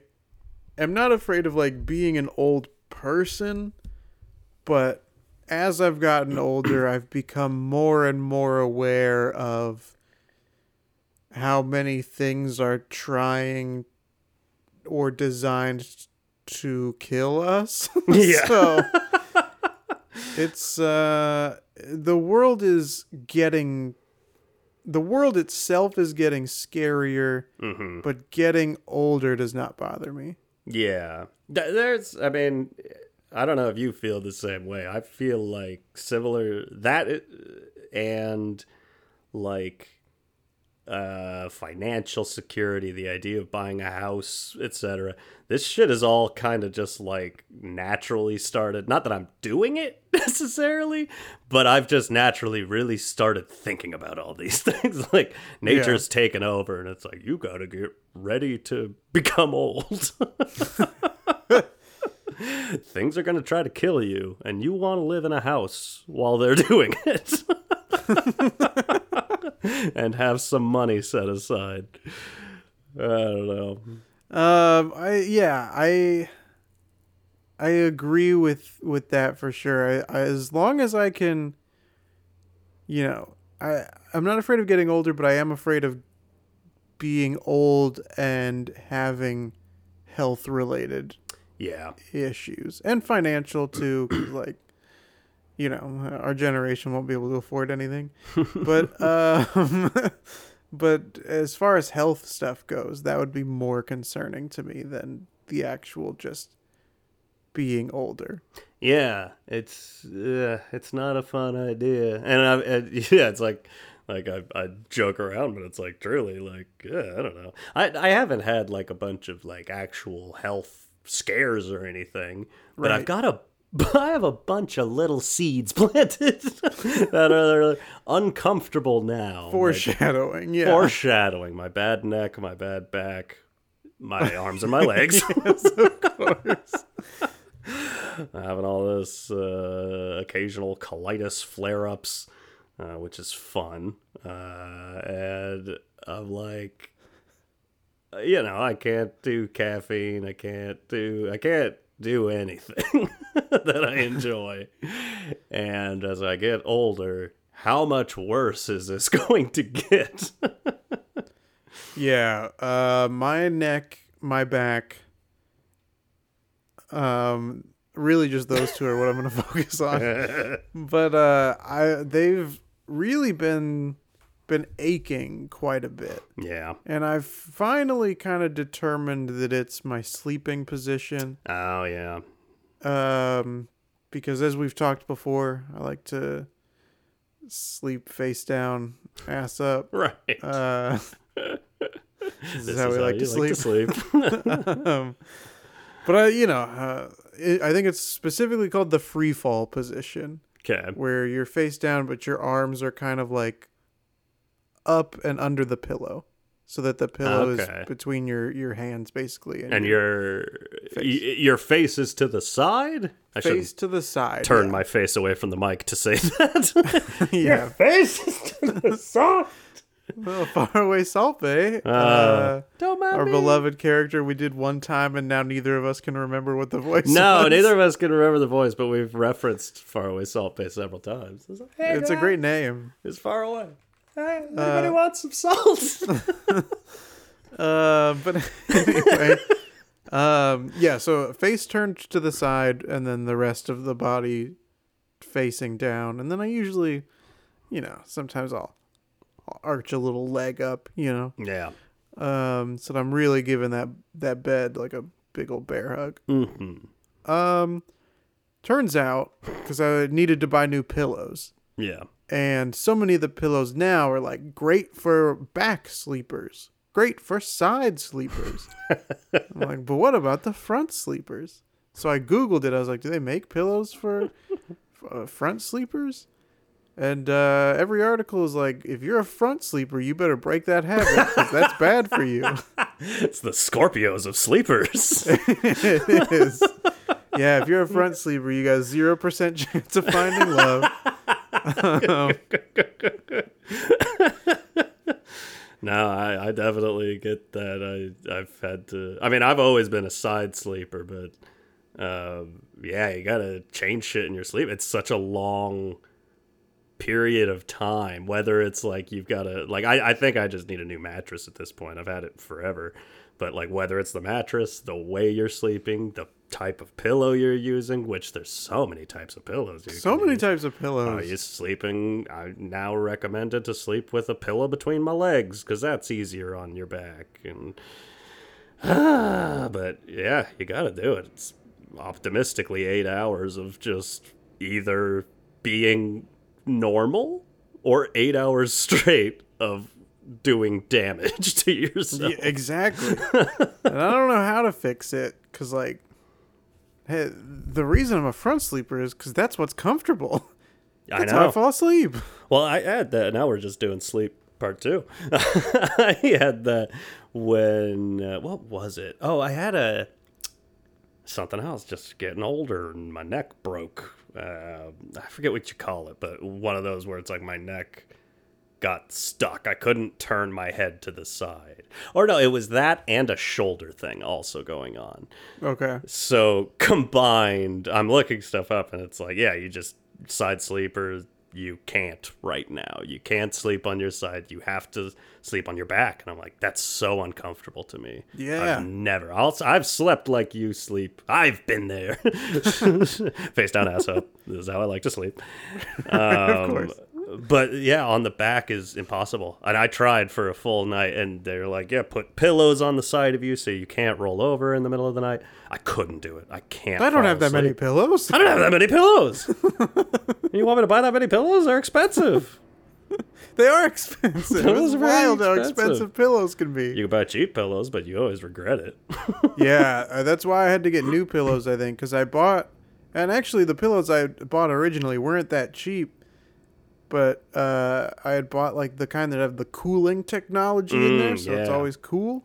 am not afraid of like being an old person, but as I've gotten older, [CLEARS THROAT] I've become more and more aware of how many things are trying or designed to kill us. [LAUGHS] [LAUGHS] Yeah. so it's uh the world is getting the world itself is getting scarier, mm-hmm. but getting older does not bother me. Yeah. There's, I mean, I don't know if you feel the same way. I feel like similar that uh, and like uh financial security, the idea of buying a house, etc. This shit is all kind of just like naturally started. Not that I'm doing it [LAUGHS] necessarily, but I've just naturally really started thinking about all these [LAUGHS] things. like nature's taken over and it's like you got to get ready to [LAUGHS] become old. Things are going to try to kill you, and you want to live in a house while they're doing it. [LAUGHS] and have some money set aside. I don't know. Um, I yeah, I I agree with with that for sure. I, I as long as I can, you know, I I'm not afraid of getting older, but I am afraid of being old and having health related Yeah. issues and financial too 'cause, like you know our generation won't be able to afford anything. [LAUGHS] But um [LAUGHS] but as far as health stuff goes that would be more concerning to me than the actual just being older. Yeah, it's uh, it's not a fun idea, and I, and, [LAUGHS] yeah, it's like like I, I joke around, but it's like truly like yeah, I don't know. I I haven't had like a bunch of like actual health scares or anything, but I've got a [LAUGHS] I have a bunch of little seeds [LAUGHS] planted that are uncomfortable now. like- foreshadowing yeah foreshadowing my bad neck, my bad back, my arms and my [LAUGHS] legs. Yes, of course. Having all this uh, occasional colitis flare ups, uh, which is fun. Uh, and I'm like, you know, I can't do caffeine. I can't do, I can't do anything [LAUGHS] that I enjoy. And as I get older, how much worse is this [LAUGHS] going to get? Yeah, uh, my neck, my back, um, really just those two are what I'm going [LAUGHS] to focus on. But uh, I they've really been been aching quite a bit, yeah. and I've finally kind of determined that it's my sleeping position. Oh yeah. Um, because as we've talked before, I like to sleep face down, ass up. [LAUGHS] Right. Uh, this, this is how we like, you to sleep. [LAUGHS] um, but I, you know, uh, it, I think it's specifically called the free fall position, okay. where you're face down, but your arms are kind of like up and under the pillow, so that the pillow Okay. is between your your hands, basically, And your y- your face is to the side. I should face to the side. turn yeah. my face away from the mic to say [LAUGHS] that. [LAUGHS] yeah, face is to the [LAUGHS] side. well, far away Salt Bay. Uh, Don't mind our me. beloved character we did one time, and now neither of us can remember what the voice. No, was. neither of us can remember the voice, but we've referenced Faraway Salt Bay several times. It's, like, hey, It's a great name. It's far away. Hey, anybody want some salt? [LAUGHS] Uh, but [LAUGHS] anyway, um, yeah. So face turned to the side, and then the rest of the body facing down, and then I usually, you know, sometimes I'll, I'll arch a little leg up, you know, yeah. um, so I'm really giving that that bed like a big old bear hug. hmm Um, turns out because I needed to buy new pillows. Yeah. And so many of the pillows now are like great for back sleepers, great for side sleepers. I'm like, but what about the front sleepers? So I Googled it. I was like, do they make pillows for, uh, front sleepers? And uh, every article is like, if you're a front sleeper, you better break that habit 'cause that's bad for you. [LAUGHS] It's the Scorpios of sleepers. [LAUGHS] it is. Yeah, if you're a front sleeper, you got zero percent chance of finding love. [LAUGHS] No, I, I definitely get that. I I've had to. I mean, I've always been a side sleeper, but um, yeah, you gotta change shit in your sleep. It's such a long period of time. Whether it's like you've got to like, I I think I just need a new mattress at this point. I've had it forever, but like whether it's the mattress, the way you're sleeping, the type of pillow you're using, which there's so many types of pillows. You so many use. types of pillows. Are you sleeping? I now recommend it to sleep with a pillow between my legs because that's easier on your back. And ah, [SIGHS] but yeah, you got to do it. It's optimistically eight hours of just either being normal or eight hours [LAUGHS] straight of doing damage [LAUGHS] to yourself. Yeah, exactly. [LAUGHS] and I don't know how to fix it because, like, hey, the reason I'm a front sleeper is because that's what's comfortable. [LAUGHS] I That's how I fall asleep. Well, I had that. Now we're just doing sleep part two. [LAUGHS] I had that when uh, what was it? Oh, I had a something else. Just getting older, and my neck broke. Uh, I forget what you call it, but one of those where it's like my neck got stuck. I couldn't turn my head to the side. Or no, it was that and a shoulder thing also going on. Okay. So combined, I'm looking stuff up and it's like, yeah, you just side sleeper, you can't right now. You can't sleep on your side. You have to sleep on your back. And I'm like, that's so uncomfortable to me. Yeah. I've never. I'll, I've slept like you sleep. I've been there. [LAUGHS] Face down, ass up. This is how I like to sleep. [LAUGHS] of course. Um, But yeah, on the back is impossible. And I tried for a full night, and they're like, "Yeah, put pillows on the side of you so you can't roll over in the middle of the night." I couldn't do it. I can't. I don't have that many pillows. I don't have that many pillows. [LAUGHS] you want me to buy that many pillows? They're expensive. [LAUGHS] They are expensive. Pillows it's wild how expensive. expensive pillows can be. You can buy cheap pillows, but you always regret it. [LAUGHS] yeah, uh, that's why I had to get new pillows. I think because I bought, and actually the pillows I bought originally weren't that cheap, but uh, I had bought like the kind that have the cooling technology in there, Mm, so it's always cool.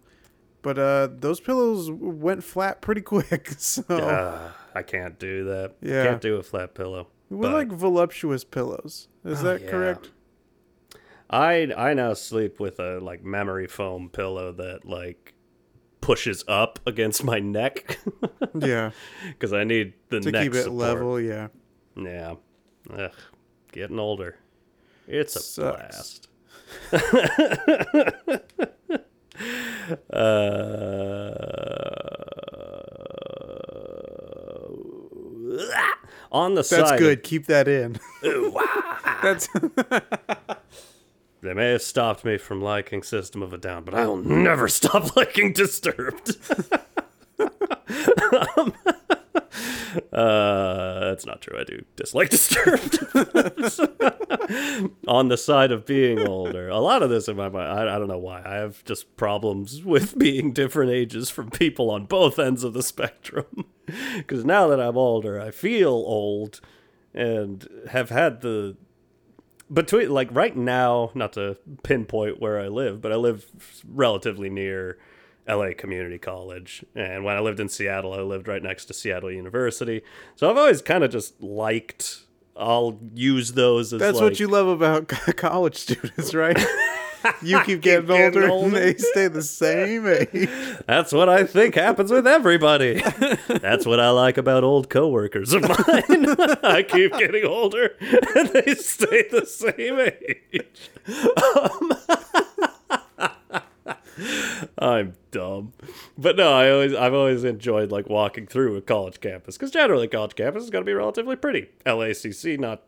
But uh, those pillows went flat pretty [LAUGHS] quick, so Ah, I can't do that. Yeah. Can't do a flat pillow. we but- like voluptuous pillows. Is Oh, that yeah. correct? I I now sleep with a like memory foam pillow that like pushes up against my neck [LAUGHS] yeah, because I need the to neck keep it support. level. Yeah. Yeah, Ugh, getting older. It's a Sucks. blast. [LAUGHS] uh, on the That's side, That's good. Keep that in. [LAUGHS] That's [LAUGHS] they may have stopped me from liking System of a Down, but I'll never stop liking Disturbed. Um, [LAUGHS] uh, that's not true. I do dislike [LAUGHS] Disturbed. [LAUGHS] On the side of being older, a lot of this in my mind, I, I don't know why. I have just problems with being different ages from people on both ends of the spectrum. Because now that I'm older, I feel old and have had the between like right now not to pinpoint where i live but i live relatively near la community college and when i lived in seattle i lived right next to seattle university so i've always kind of just liked i'll use those as that's like, what you love about [LAUGHS] college students, right? [LAUGHS] You keep getting, getting older, older. and they stay the same [LAUGHS] age. that's what i think happens with everybody that's what i like about old coworkers of mine i keep getting older and they stay the same age um, I'm dumb, but no, I always I've always enjoyed like walking through a college campus because generally college campus is going to be relatively pretty. LACC not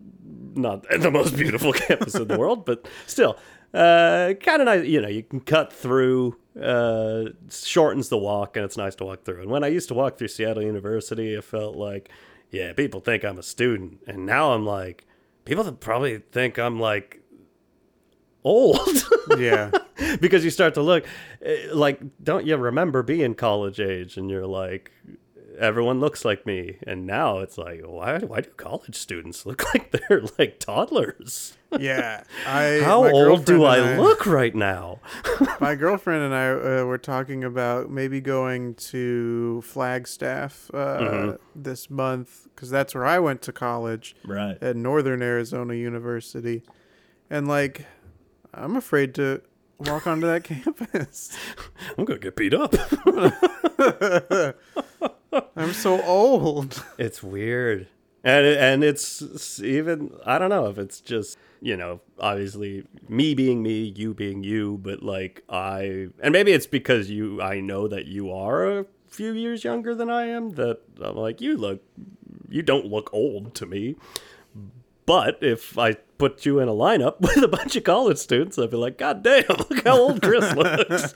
not [LAUGHS] the most beautiful [LAUGHS] campus in the world, but still uh, kind of nice. You know, you can cut through, uh, shortens the walk, and it's nice to walk through. And when I used to walk through Seattle University, it felt like, yeah, people think I'm a student, and now I'm like, people probably think I'm like old. [LAUGHS] Yeah. [LAUGHS] because you start to look eh, like don't you remember being college age and you're like everyone looks like me and now it's like why why do college students [LAUGHS] look like they're like toddlers [LAUGHS] Yeah. I how old do girlfriend i look right now My girlfriend and I uh, were talking about maybe going to Flagstaff uh, Mm-hmm. this month because that's where I went to college right at Northern Arizona University, and like, I'm afraid to walk onto that [LAUGHS] campus. [LAUGHS] i'm gonna get beat up [LAUGHS] I'm so old. It's weird. And it, and it's it's even I don't know if it's just, you know, obviously me being me, you being you, but like I and maybe it's because you I know that you are a few years younger than I am that I'm like you look you don't look old to me. But if I put you in a lineup [LAUGHS] with a bunch of college students, I'd be like, God damn, [LAUGHS] look how old Chris [LAUGHS] looks.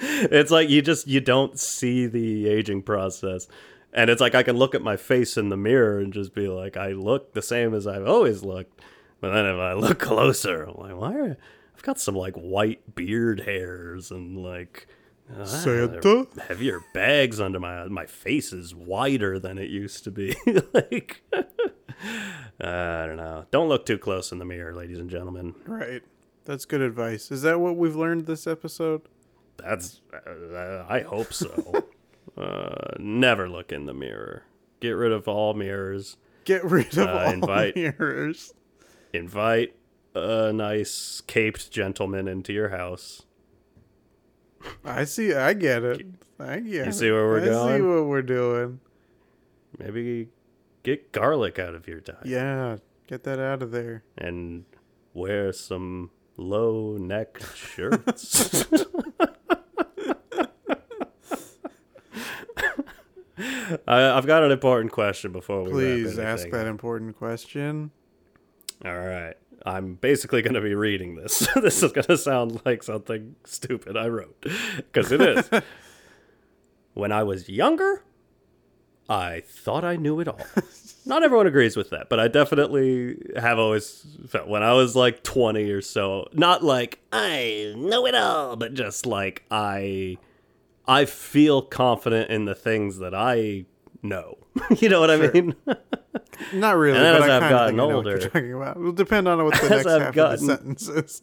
it's like you just you don't see the aging process and it's like i can look at my face in the mirror and just be like i look the same as i've always looked but then if i look closer i'm like why are i've got some like white beard hairs and like uh, Santa? heavier bags under my my face is wider than it used to be [LAUGHS] like [LAUGHS] i don't know don't look too close in the mirror ladies and gentlemen Right. That's good advice. Is that what we've learned this episode? That's. Uh, I hope so. [LAUGHS] uh, never look in the mirror. Get rid of all mirrors. Get rid of Uh, all invite- mirrors. Invite a nice caped gentleman into your house. I see. I get it. I get. You see where we're going? I see what we're doing. Maybe get garlic out of your diet Yeah. Get that out of there. and wear some low neck shirts. [LAUGHS] I, I've got an important question before we wrap Please ask anything that important question. All right. I'm basically going to be reading this. [LAUGHS] this is going to sound like something stupid I wrote because it is. [LAUGHS] when I was younger, I thought I knew it all. Not everyone agrees with that, but I definitely have always felt when I was like 20 or so, not like I know it all, but just like I I feel confident in the things that I know. [LAUGHS] you know what I mean? Not really, And but as I've gotten think I know what older- you're talking about. It'll depend on what the [LAUGHS] next I've half gotten- of the sentence is.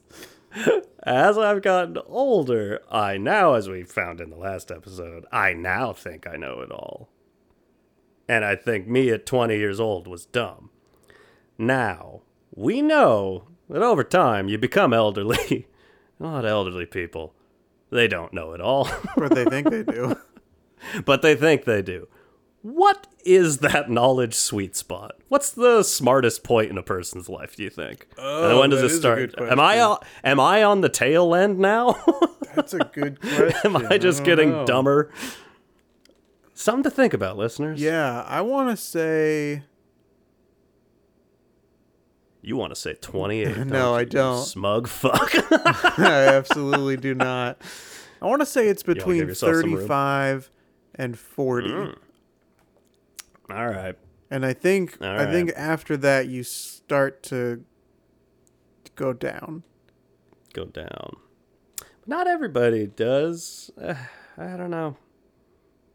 [LAUGHS] as I've gotten older, I now, as we found in the last episode, I now think I know it all. And I think me at 20 years old was dumb. Now, we know that over time you become elderly. A lot of elderly people, they don't know it all, But they think they do. but they think they do. What is that knowledge sweet spot? What's the smartest point in a person's life? Do you think? Oh, and when does it start? Am I on, am I on the tail end now? [LAUGHS] That's a good [LAUGHS] question. am I just don't getting know. dumber? Something to think about, listeners. Yeah, I want to say You want to say 28? [LAUGHS] No, I don't. Smug fuck. I absolutely do not. I want to say it's between yourself some room? 35 and 40. Mm. All right. And I think All I think after that you start to go down. Go down. Not everybody does. Uh, I don't know.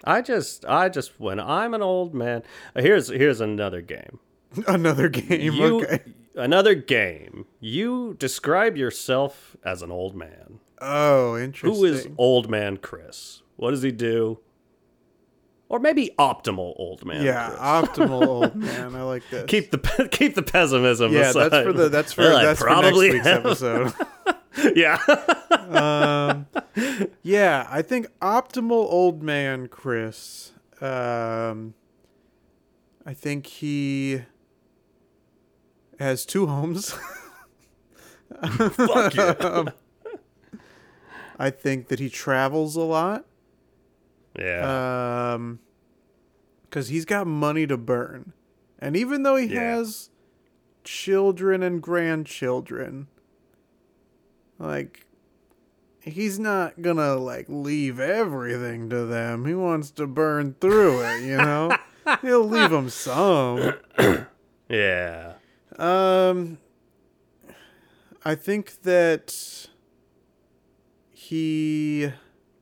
I just, I just, when I'm an old man, uh, here's here's another game. [LAUGHS] Another game. You, okay. another game. You describe yourself as an old man. Oh, interesting. Who is old man Chris? What does he do? Or maybe optimal old man. Yeah, Chris. optimal [LAUGHS] old man. I like this. keep the keep the pessimism. yeah, aside. that's for the that's for Well, that's for probably next week's episode. [LAUGHS] yeah. um, yeah, I think optimal old man Chris. Um, I think he has two homes. [LAUGHS] Fuck yeah. Um, I think that he travels a lot. Yeah. Um, because he's got money to burn, and even though he Yeah. has children and grandchildren, like he's not gonna like leave everything to them. He wants to burn through it, you know. [LAUGHS] He'll leave them some. [CLEARS THROAT] yeah. Um, I think that he.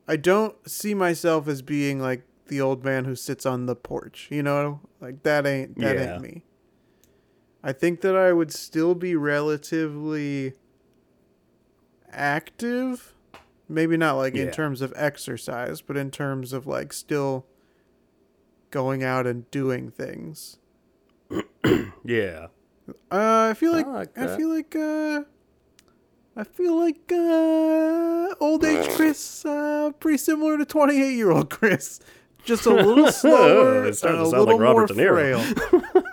I don't see myself as being like the old man who sits on the porch. You know, like that ain't that Yeah. ain't me. I think that I would still be relatively active. Maybe not like in terms of exercise, but in terms of like still going out and doing things. [CLEARS THROAT] Yeah. Uh, I feel like I, like that. feel like uh, I feel like uh, old age Chris, uh, pretty similar to twenty eight year old Chris, just a little [LAUGHS] slower, It's starting and to sound like Robert De Niro. [LAUGHS]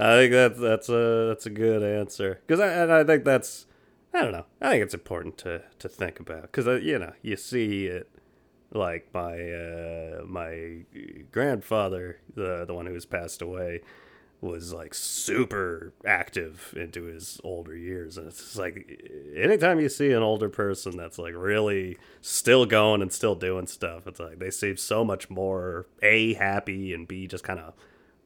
I think that's that's a that's a good answer. Because I and I think that's I don't know. I think it's important to to think about. Because you know you see it like my uh, my grandfather the the one who's passed away was like super active into his older years and it's like anytime you see an older person that's like really still going and still doing stuff it's like they seem so much more a happy and b just kind of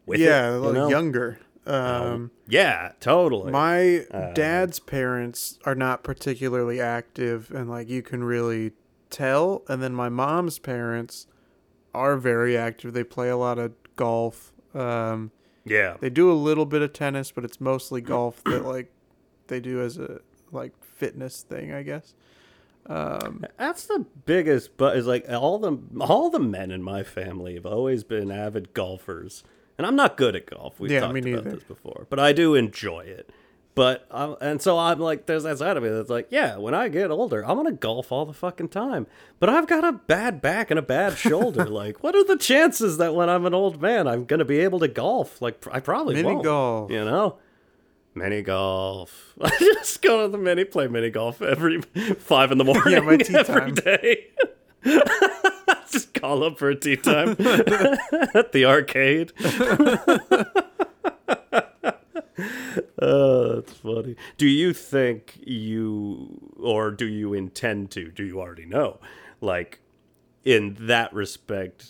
with yeah, it, you like know? younger. Um, Yeah, totally. my Uh, dad's parents are not particularly active, and like you can really tell. And then my mom's parents are very active. They play a lot of golf. Um, yeah. They do a little bit of tennis, but it's mostly golf that like they do as a like fitness thing, I guess. Um, That's the biggest but is like all the all the men in my family have always been avid golfers. And I'm not good at golf. We've Yeah, talked me about neither. this before, but I do enjoy it. But um, and so I'm like, there's that side of me that's like, yeah, when I get older, I'm gonna golf all the fucking time. But I've got a bad back and a bad shoulder. [LAUGHS] like, what are the chances that when I'm an old man, I'm gonna be able to golf? Like, I probably Mini won't. golf. You know, mini golf. [LAUGHS] I just go to the mini, play mini golf every [LAUGHS] five in the morning Yeah, my tea every time. day. just call up for a tee time at the arcade. [LAUGHS] Oh, that's funny. Do you think you, or do you intend to? Do you already know? Like, in that respect,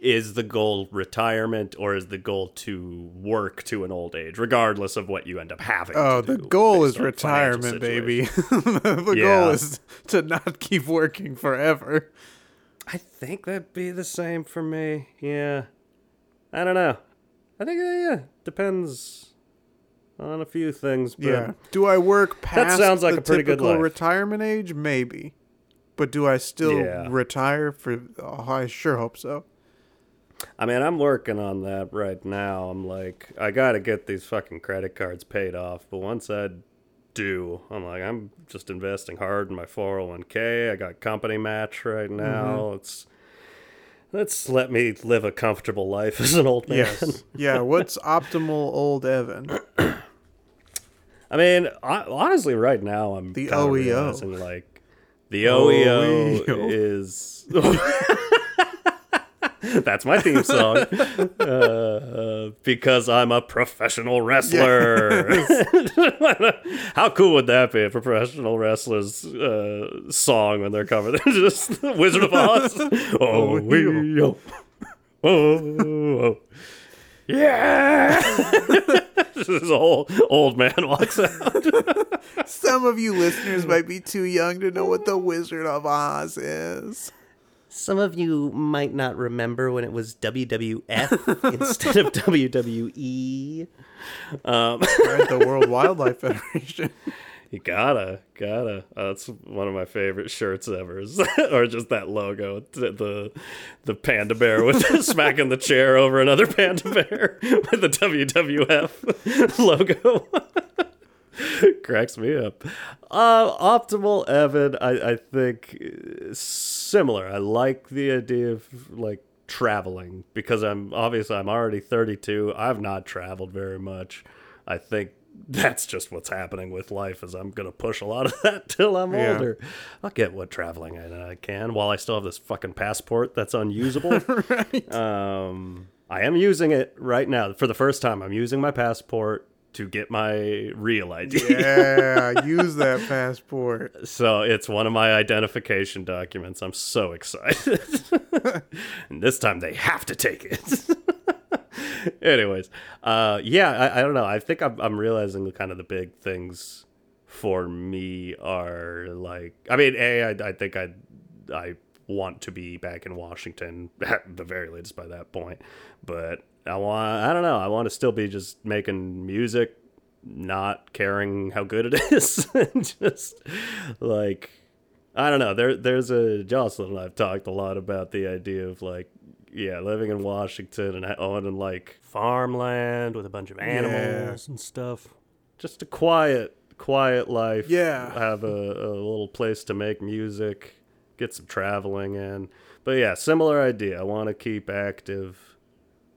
is the goal retirement or is the goal to work to an old age, regardless of what you end up having? oh, the goal is retirement, baby. [LAUGHS] the Yeah. goal is to not keep working forever. I think that'd be the same for me. Yeah. I don't know. I think, yeah, depends on a few things. But Yeah. Do I work past sounds like the a pretty good typical life. retirement age? Maybe. But do I still Yeah. retire for? Oh, I sure hope so. I mean, I'm working on that right now. I'm like, I gotta get these fucking credit cards paid off. But once I do, I'm like, I'm just investing hard in my 401k. I got company match right mm-hmm. now. It's let's let me live a comfortable life [LAUGHS] as an old man. Yes. Yeah. What's optimal old Evan? [COUGHS] I mean, I, honestly, right now I'm The OEO. realizing, like the [LAUGHS] OEO, OEO. is. [LAUGHS] That's my theme song. [LAUGHS] Uh, because I'm a professional wrestler. How cool would that be? A professional wrestler's uh, song when they're covered. Just Wizard of Oz. Oh, oh, oh, oh. Yeah. [LAUGHS] this is a whole old man walks out. [LAUGHS] Some of you listeners might be too young to know what the Wizard of Oz is. Some of you might not remember when it was WWF instead of WWE. Um, Right, the World Wildlife Federation. You gotta, gotta. Uh, that's one of my favorite shirts ever. [LAUGHS] or just that logo, the the, panda bear with [LAUGHS] smacking the chair over another panda bear [LAUGHS] with the WWF logo. Cracks me up. Uh, Optimal Evan, I, I think similar. I like the idea of like traveling because I'm obviously I'm already 32. I've not traveled very much. I think that's just what's happening with life is I'm gonna push a lot of [LAUGHS] that till I'm Yeah. older. I'll get what traveling I, I can while I still have this fucking passport that's unusable. [LAUGHS] Um, I am using it right now for the first time. I'm using my passport to get my real ID. Yeah, [LAUGHS] use that passport. So it's one of my identification documents. I'm so excited. and this time they have to take it. [LAUGHS] Anyways, uh, yeah, I, I don't know. I think I'm, I'm realizing kind of the big things for me are like, I mean, a, I, I think I, I want to be back in Washington [LAUGHS] at the very latest by that point, but I want, I don't know, I want to still be just making music, not caring how good it [LAUGHS] is, and just like I don't know. There, there's a Jocelyn and I've talked a lot about the idea of like, yeah, living in Washington and owning like farmland with a bunch of animals and stuff. Just a quiet, quiet life. Yeah. have a, a little place to make music, get some traveling in. But yeah, similar idea. I want to keep active,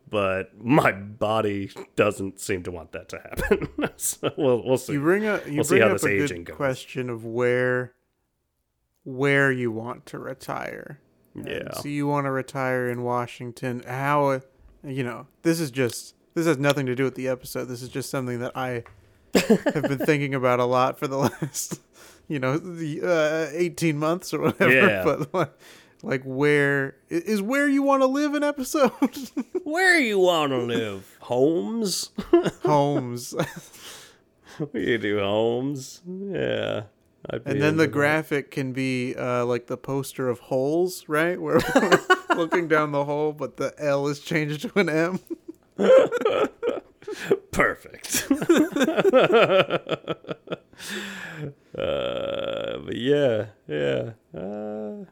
but my body doesn't seem to want that to happen. [LAUGHS] so we'll we'll see. You bring a you We'll see bring how up this a aging good goes. question of where where you want to retire. Yeah. So you want to retire in Washington? How? You know, this is just this has nothing to do with the episode. This is just something that I [LAUGHS] have been thinking about a lot for the [LAUGHS] last, you know, the uh, eighteen months or whatever. Yeah. [LAUGHS] But like, like where where you want to live? An episode Where you want to live? Homes? homes, we do homes. Yeah. And then the graphic can be uh, like the poster of holes, right? [LAUGHS] Where we're looking down the hole, but the L is changed to an M. [LAUGHS] Perfect. [LAUGHS] uh, but yeah, yeah. Uh,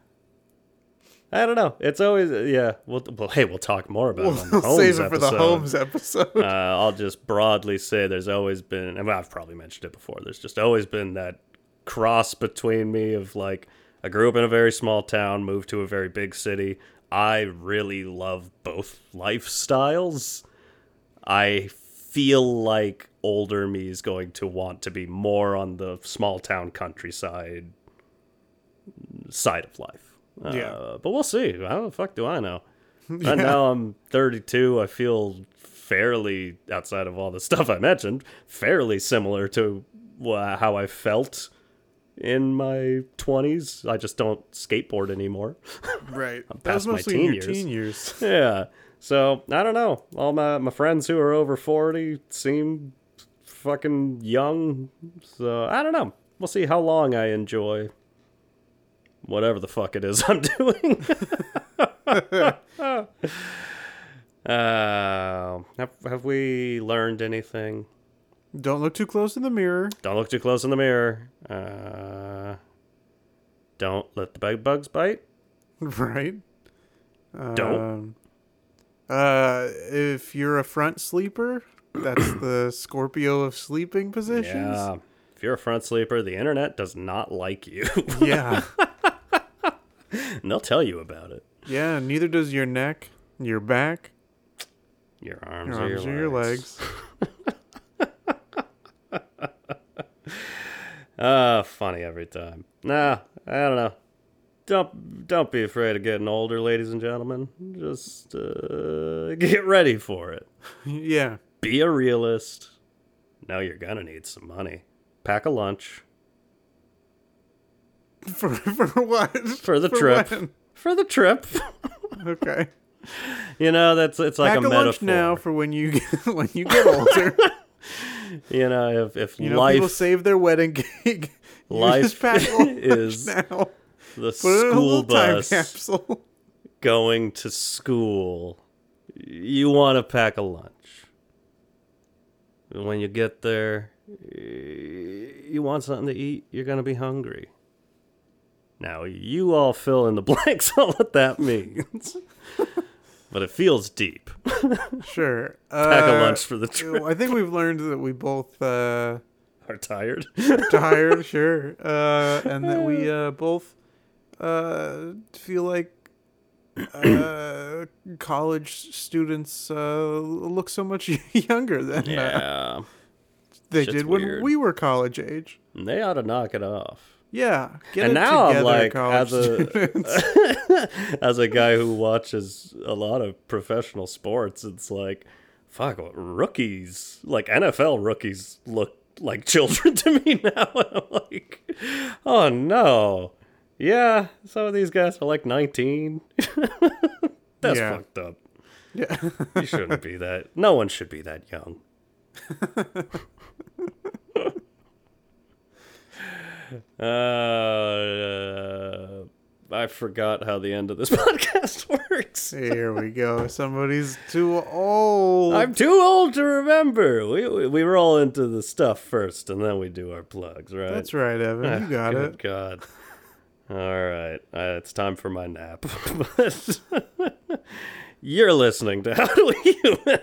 I don't know. It's always yeah. We'll, well hey, we'll talk more about it on the We'll save it for the homes episode. uh, I'll just broadly say there's always been, and I've probably mentioned it before, there's just always been that cross between me of like, I grew up in a very small town, moved to a very big city. I really love both lifestyles. I feel like older me is going to want to be more on the small town countryside side of life. Yeah. Uh, but we'll see. How the fuck do I know? [LAUGHS] Right now I'm 32. I feel fairly, outside of all the stuff I mentioned, fairly similar to how I felt in my 20s. I just don't skateboard anymore. [LAUGHS] right. Was past my mostly teen years. teen years. [LAUGHS] yeah. So I don't know. All my, my friends who are over 40 seem fucking young. So I don't know. We'll see how long I enjoy whatever the fuck it is I'm [LAUGHS] doing. uh, have, have we learned anything? Don't look too close in the mirror. Don't look too close in the mirror. Uh, don't let the bug bugs bite. [LAUGHS] Right. Don't. Um, uh, if you're a front sleeper, [CLEARS THROAT] that's the Scorpio of sleeping positions. Yeah. If you're a front sleeper, the internet does not like you. [LAUGHS] Yeah. and they'll tell you about it. Yeah, neither does your neck, your back, Your arms, your or your arms, or your legs. [LAUGHS] Ah, funny every time. Nah, I don't know. Don't don't be afraid of getting older, ladies and gentlemen. Just uh, [LAUGHS] get ready for it. [LAUGHS] yeah. Be a realist. Now you're gonna need some money. Pack a lunch [LAUGHS] For for what? for the trip. when? For the trip. Okay. you know that's it's like Pack a a, metaphor. lunch now for when you get when you get older. You know if if You know, life people save their wedding cake. [LAUGHS] Life [LAUGHS] is now. the Put it in a school bus going to school, you want to pack a lunch. And when you get there, you want something to eat, you're going to be hungry. Now, you all fill in the [LAUGHS] blanks on what that means. But it feels deep. [LAUGHS] Sure. Pack a Uh, lunch for the trip. I think we've learned that we both uh, [LAUGHS] Are tired? [LAUGHS] tired, sure, uh, and that we uh, both uh, feel like uh, college students uh, look so much younger than uh, yeah. they Shit's did when weird. we were college age. They ought to knock it off. Yeah, get And it now I'm together, like, college as a- [LAUGHS] as a guy who watches a lot of professional sports, it's like, fuck, what rookies, like NFL rookies, look like [LAUGHS] children to me now. And [LAUGHS] I'm like, oh no. Yeah, some of these guys are like 19. That's Yeah. fucked up. yeah. You shouldn't be that. No one should be that young. [LAUGHS] uh, I forgot how the end of this [LAUGHS] podcast works. Here we go. Somebody's too old. I'm too old to remember. We, we we roll into the stuff first, and then we do our plugs, right? That's right, Evan. You got [LAUGHS] Good it. God. All right, uh, it's time for my nap. You're listening to How Do We Human,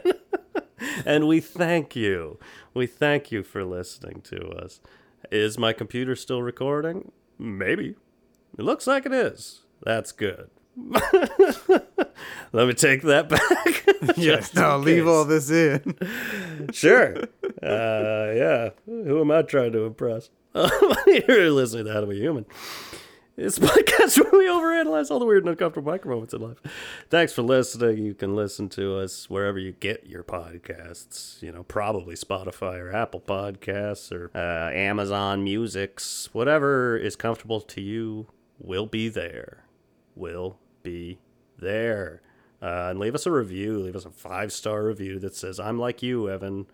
and we thank you. We thank you for listening to us. Is my computer still recording? Maybe. It looks like it is. That's good. [LAUGHS] Let me take that back. [LAUGHS] Yes. Now leave all this in. [LAUGHS] Sure. Uh, yeah. Who am I trying to impress? You're listening to How Do We Human. It's [LAUGHS] podcast where we overanalyze all the weird and uncomfortable micro moments in life. Thanks for listening. You can listen to us wherever you get your podcasts. You know, probably Spotify or Apple Podcasts or uh, Amazon Musics. Whatever is comfortable to you will be there. Will be there. Uh, and leave us a review. Leave us a five star review that says, I'm like you, Evan.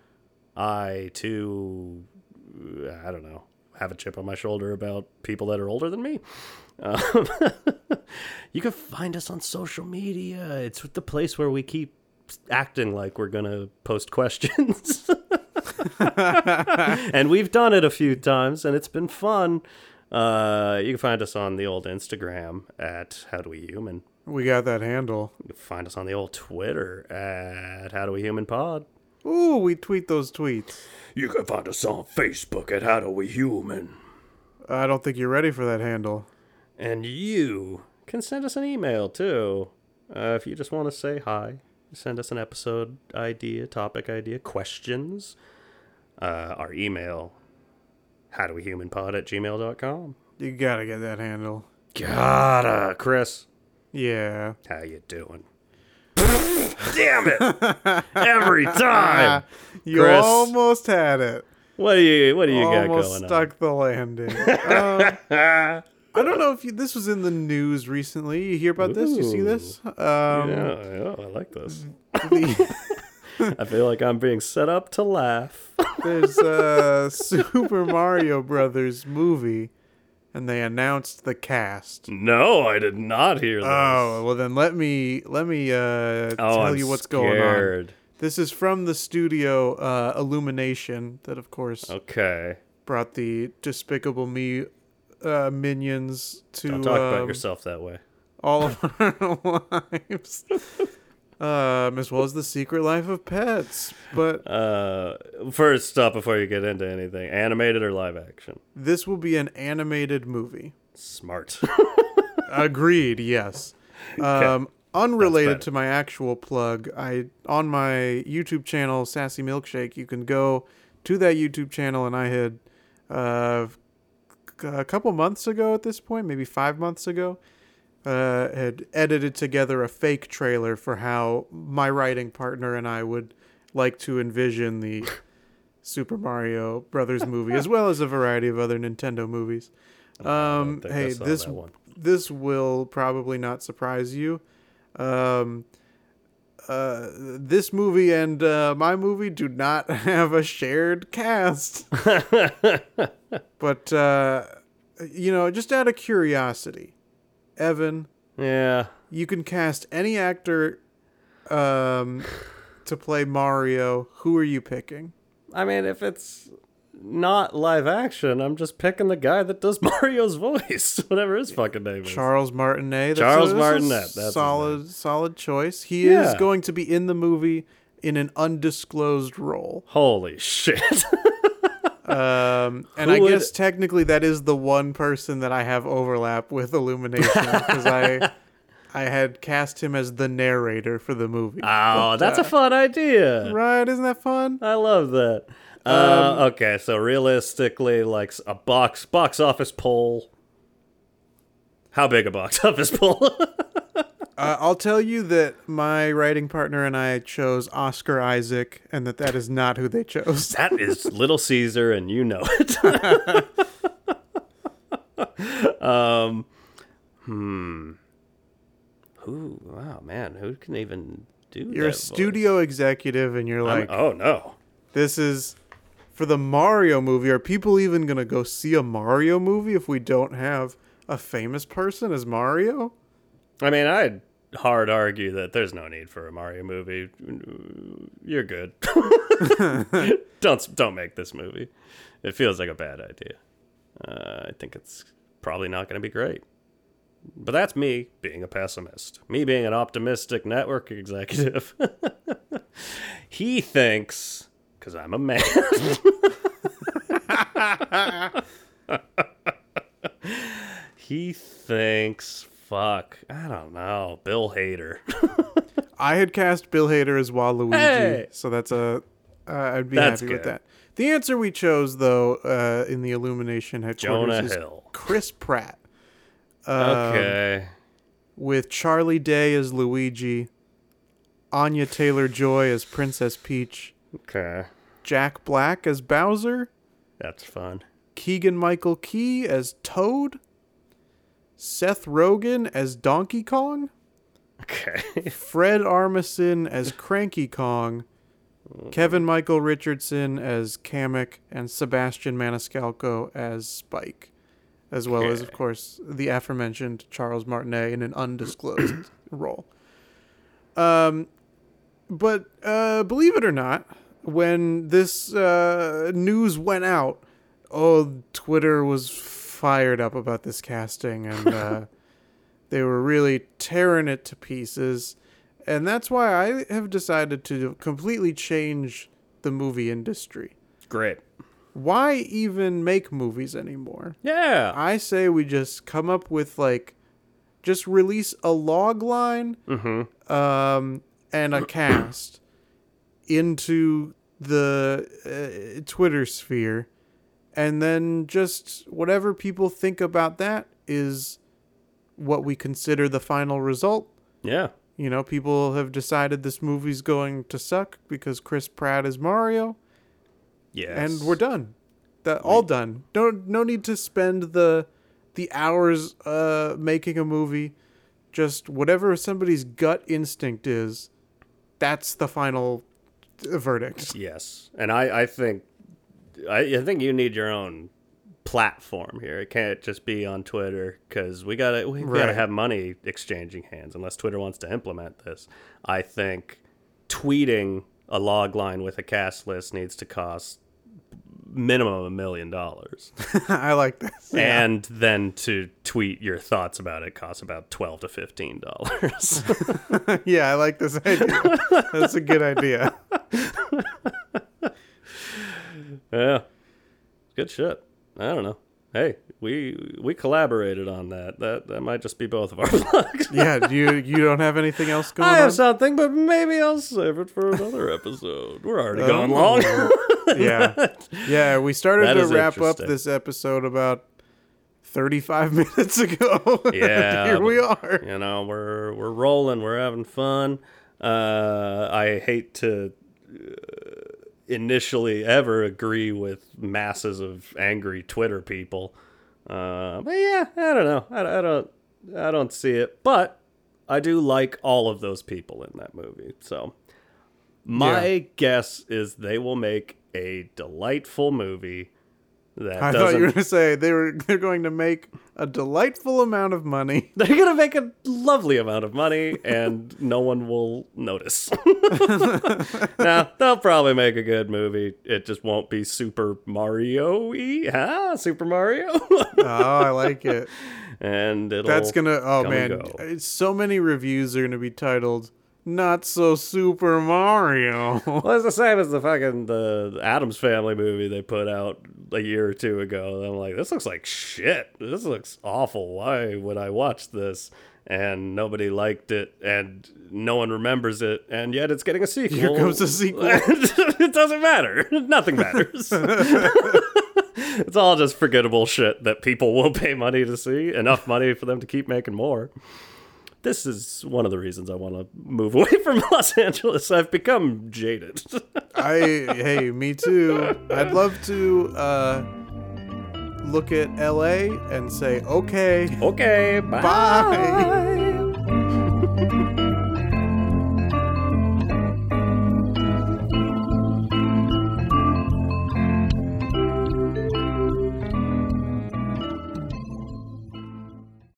I, too, I don't know, have a chip on my shoulder about people that are older than me. Um, [LAUGHS] you can find us on social media. It's the place where we keep acting like we're going to post [LAUGHS] questions. [LAUGHS] and we've done it a few times, and it's been fun. Uh, you can find us on the old Instagram at How Do We Human. We got that handle. You can find us on the old Twitter at How Do We Human Pod. Ooh, we tweet those tweets. You can find us on Facebook at How Do We Human. I don't think you're ready for that handle. And you can send us an email too. Uh, if you just want to say hi, send us an episode idea, topic idea, questions. Uh, our email, how do we howdowehumanpod at gmail.com. You gotta get that handle. Gotta, Chris. Yeah. How you doing? Damn it! Every time. [LAUGHS] You Chris. almost had it. What do you What do you got almost going stuck the landing. [LAUGHS] Um. I don't know if you, this was in the news recently. You hear about this? You see this? Um, yeah, yeah, I like this. the- [LAUGHS] I feel like I'm being set up to laugh. there's a Super Mario Brothers movie, and they announced the cast. No, I did not hear this. Oh well, then let me let me uh, Oh, tell I'm you what's going on. This is from the studio uh, Illumination, that of course Okay. brought the Despicable Me uh, minions to Don't talk about um, yourself that way. all of our [LAUGHS] lives. Um, as well as the Secret Life of Pets, but Uh, first stop before you get into anything. Animated or live action? this will be an animated movie. Smart. [LAUGHS] Agreed. Yes. Um, unrelated to my actual plug, I on my YouTube channel, Sassy Milkshake, you can go to that YouTube channel, and I had uh, a couple months ago at this point, maybe five months ago, uh, had edited together a fake trailer for how my writing partner and I would like to envision the [LAUGHS] Super Mario Brothers movie, as well as a variety of other Nintendo movies. Um, hey, this this will probably not surprise you. Um, uh, this movie and uh, my movie do not [LAUGHS] have a shared cast. [LAUGHS] but uh, you know, just out of curiosity, Evan, Yeah. you can cast any actor um, to play Mario. Who are you picking? I mean, if it's not live action, I'm just picking the guy that does [LAUGHS] Mario's voice, [LAUGHS] whatever his fucking name is. Charles Martinet. That's Charles a, Martinet, that's solid, solid choice. He is going to be in the movie in an undisclosed role. Holy shit. [LAUGHS] Um, and Who I would- guess technically that is the one person that I have overlap with Illumination because I, [LAUGHS] I had cast him as the narrator for the movie. oh, But, that's uh, a fun idea. right. Isn't that fun? I love that. Um, Uh, okay, so realistically, like a box box office poll. How big a box [LAUGHS] office poll? [LAUGHS] Uh, I'll tell you that my writing partner and I chose Oscar Isaac, and that that is not who they chose. [LAUGHS] that is Little Caesar, and you know it. [LAUGHS] um, hmm. Who? Wow, man, who can even do You're a studio executive, and you're like, I'm- oh no. this is for the Mario movie. Are people even gonna go see a Mario movie if we don't have a famous person as Mario? I mean, I'd hard argue that there's no need for a Mario movie. You're good. [LAUGHS] [LAUGHS] don't don't make this movie. It feels like a bad idea. Uh, I think it's probably not going to be great. But that's me being a pessimist. Me being an optimistic network executive. [LAUGHS] he thinks because I'm a man. he thinks fuck. I don't know. Bill Hader. [LAUGHS] I had cast Bill Hader as Waluigi, Hey! so that's a. Uh, I'd be That's happy with good. that. The answer we chose, though, uh, in the Illumination headquarters Jonah is Hill. Chris Pratt. Um, Okay. with Charlie Day as Luigi, Anya Taylor Joy as Princess Peach, Okay. Jack Black as Bowser, That's fun. Keegan Michael Key as Toad, Seth Rogen as Donkey Kong, Okay. [LAUGHS] Fred Armisen as Cranky Kong, Kevin Michael Richardson as Kamek, and Sebastian Maniscalco as Spike, as well as, of course, the aforementioned Charles Martinet in an undisclosed [CLEARS THROAT] role. Um, but uh, believe it or not, when this uh, news went out, oh, Twitter was fired up about this casting, and uh, [LAUGHS] they were really tearing it to pieces. And that's why I have decided to completely change the movie industry. Great. Why even make movies anymore? Yeah. I say we just come up with like just release a log line Mm-hmm. um, and a cast into the uh, Twitter sphere, and then just whatever people think about that is what we consider the final result. Yeah. You know, people have decided this movie's going to suck because Chris Pratt is Mario, Yes. and we're done. That all done. No, no need to spend the the hours uh, making a movie. Just whatever somebody's gut instinct is, that's the final verdict. Yes. And I, I think I, I think you need your own platform here. It can't just be on Twitter because we gotta we gotta have money exchanging hands unless Twitter wants to implement this. I think tweeting a log line with a cast list needs to cost minimum a million dollars. [LAUGHS] I like this. And then to tweet your thoughts about it costs about twelve to fifteen dollars. [LAUGHS] yeah, I like this idea. That's a good idea. [LAUGHS] yeah. Good shit. I don't know. Hey, we we collaborated on that. That that might just be both of our [LAUGHS] plugs. yeah, you you don't have anything else going I on? have something, but maybe I'll save it for another episode. We're already going long. [LAUGHS] yeah, yeah. We started That to wrap up this episode about thirty-five [LAUGHS] minutes ago. Yeah, here we are. you know, we're we're rolling, we're having fun. Uh, I hate to uh, initially ever agree with masses of angry Twitter people, uh, but yeah, I don't know. I, I don't I don't see it, but I do like all of those people in that movie. So my Yeah. guess is they will make a delightful movie that I thought you were going to say they were [LAUGHS] they're going to make a delightful amount of money. [LAUGHS] They're gonna make a lovely amount of money, and no one will notice. [LAUGHS] now they'll probably make a good movie. It just won't be Super Mario-y, huh? Super Mario, oh, I like it. and it'll. That's gonna. Oh man, go. so many reviews are gonna be titled "Not So Super Mario." [LAUGHS] Well, it's the same as the fucking the Addams Family movie they put out a year or two ago. I'm like, this looks like shit. This looks awful. Why would I watch this? And nobody liked it, and no one remembers it, and yet it's getting a sequel. Here comes a sequel. [LAUGHS] it doesn't matter. [LAUGHS] Nothing matters. it's all just forgettable shit that people will pay money to see, enough money for them to keep making more. This is one of the reasons I want to move [LAUGHS] away from Los Angeles. I've become jaded. [LAUGHS] I hey, me too. I'd love to uh, look at L.A. and say, okay, okay, bye. Bye. bye. [LAUGHS]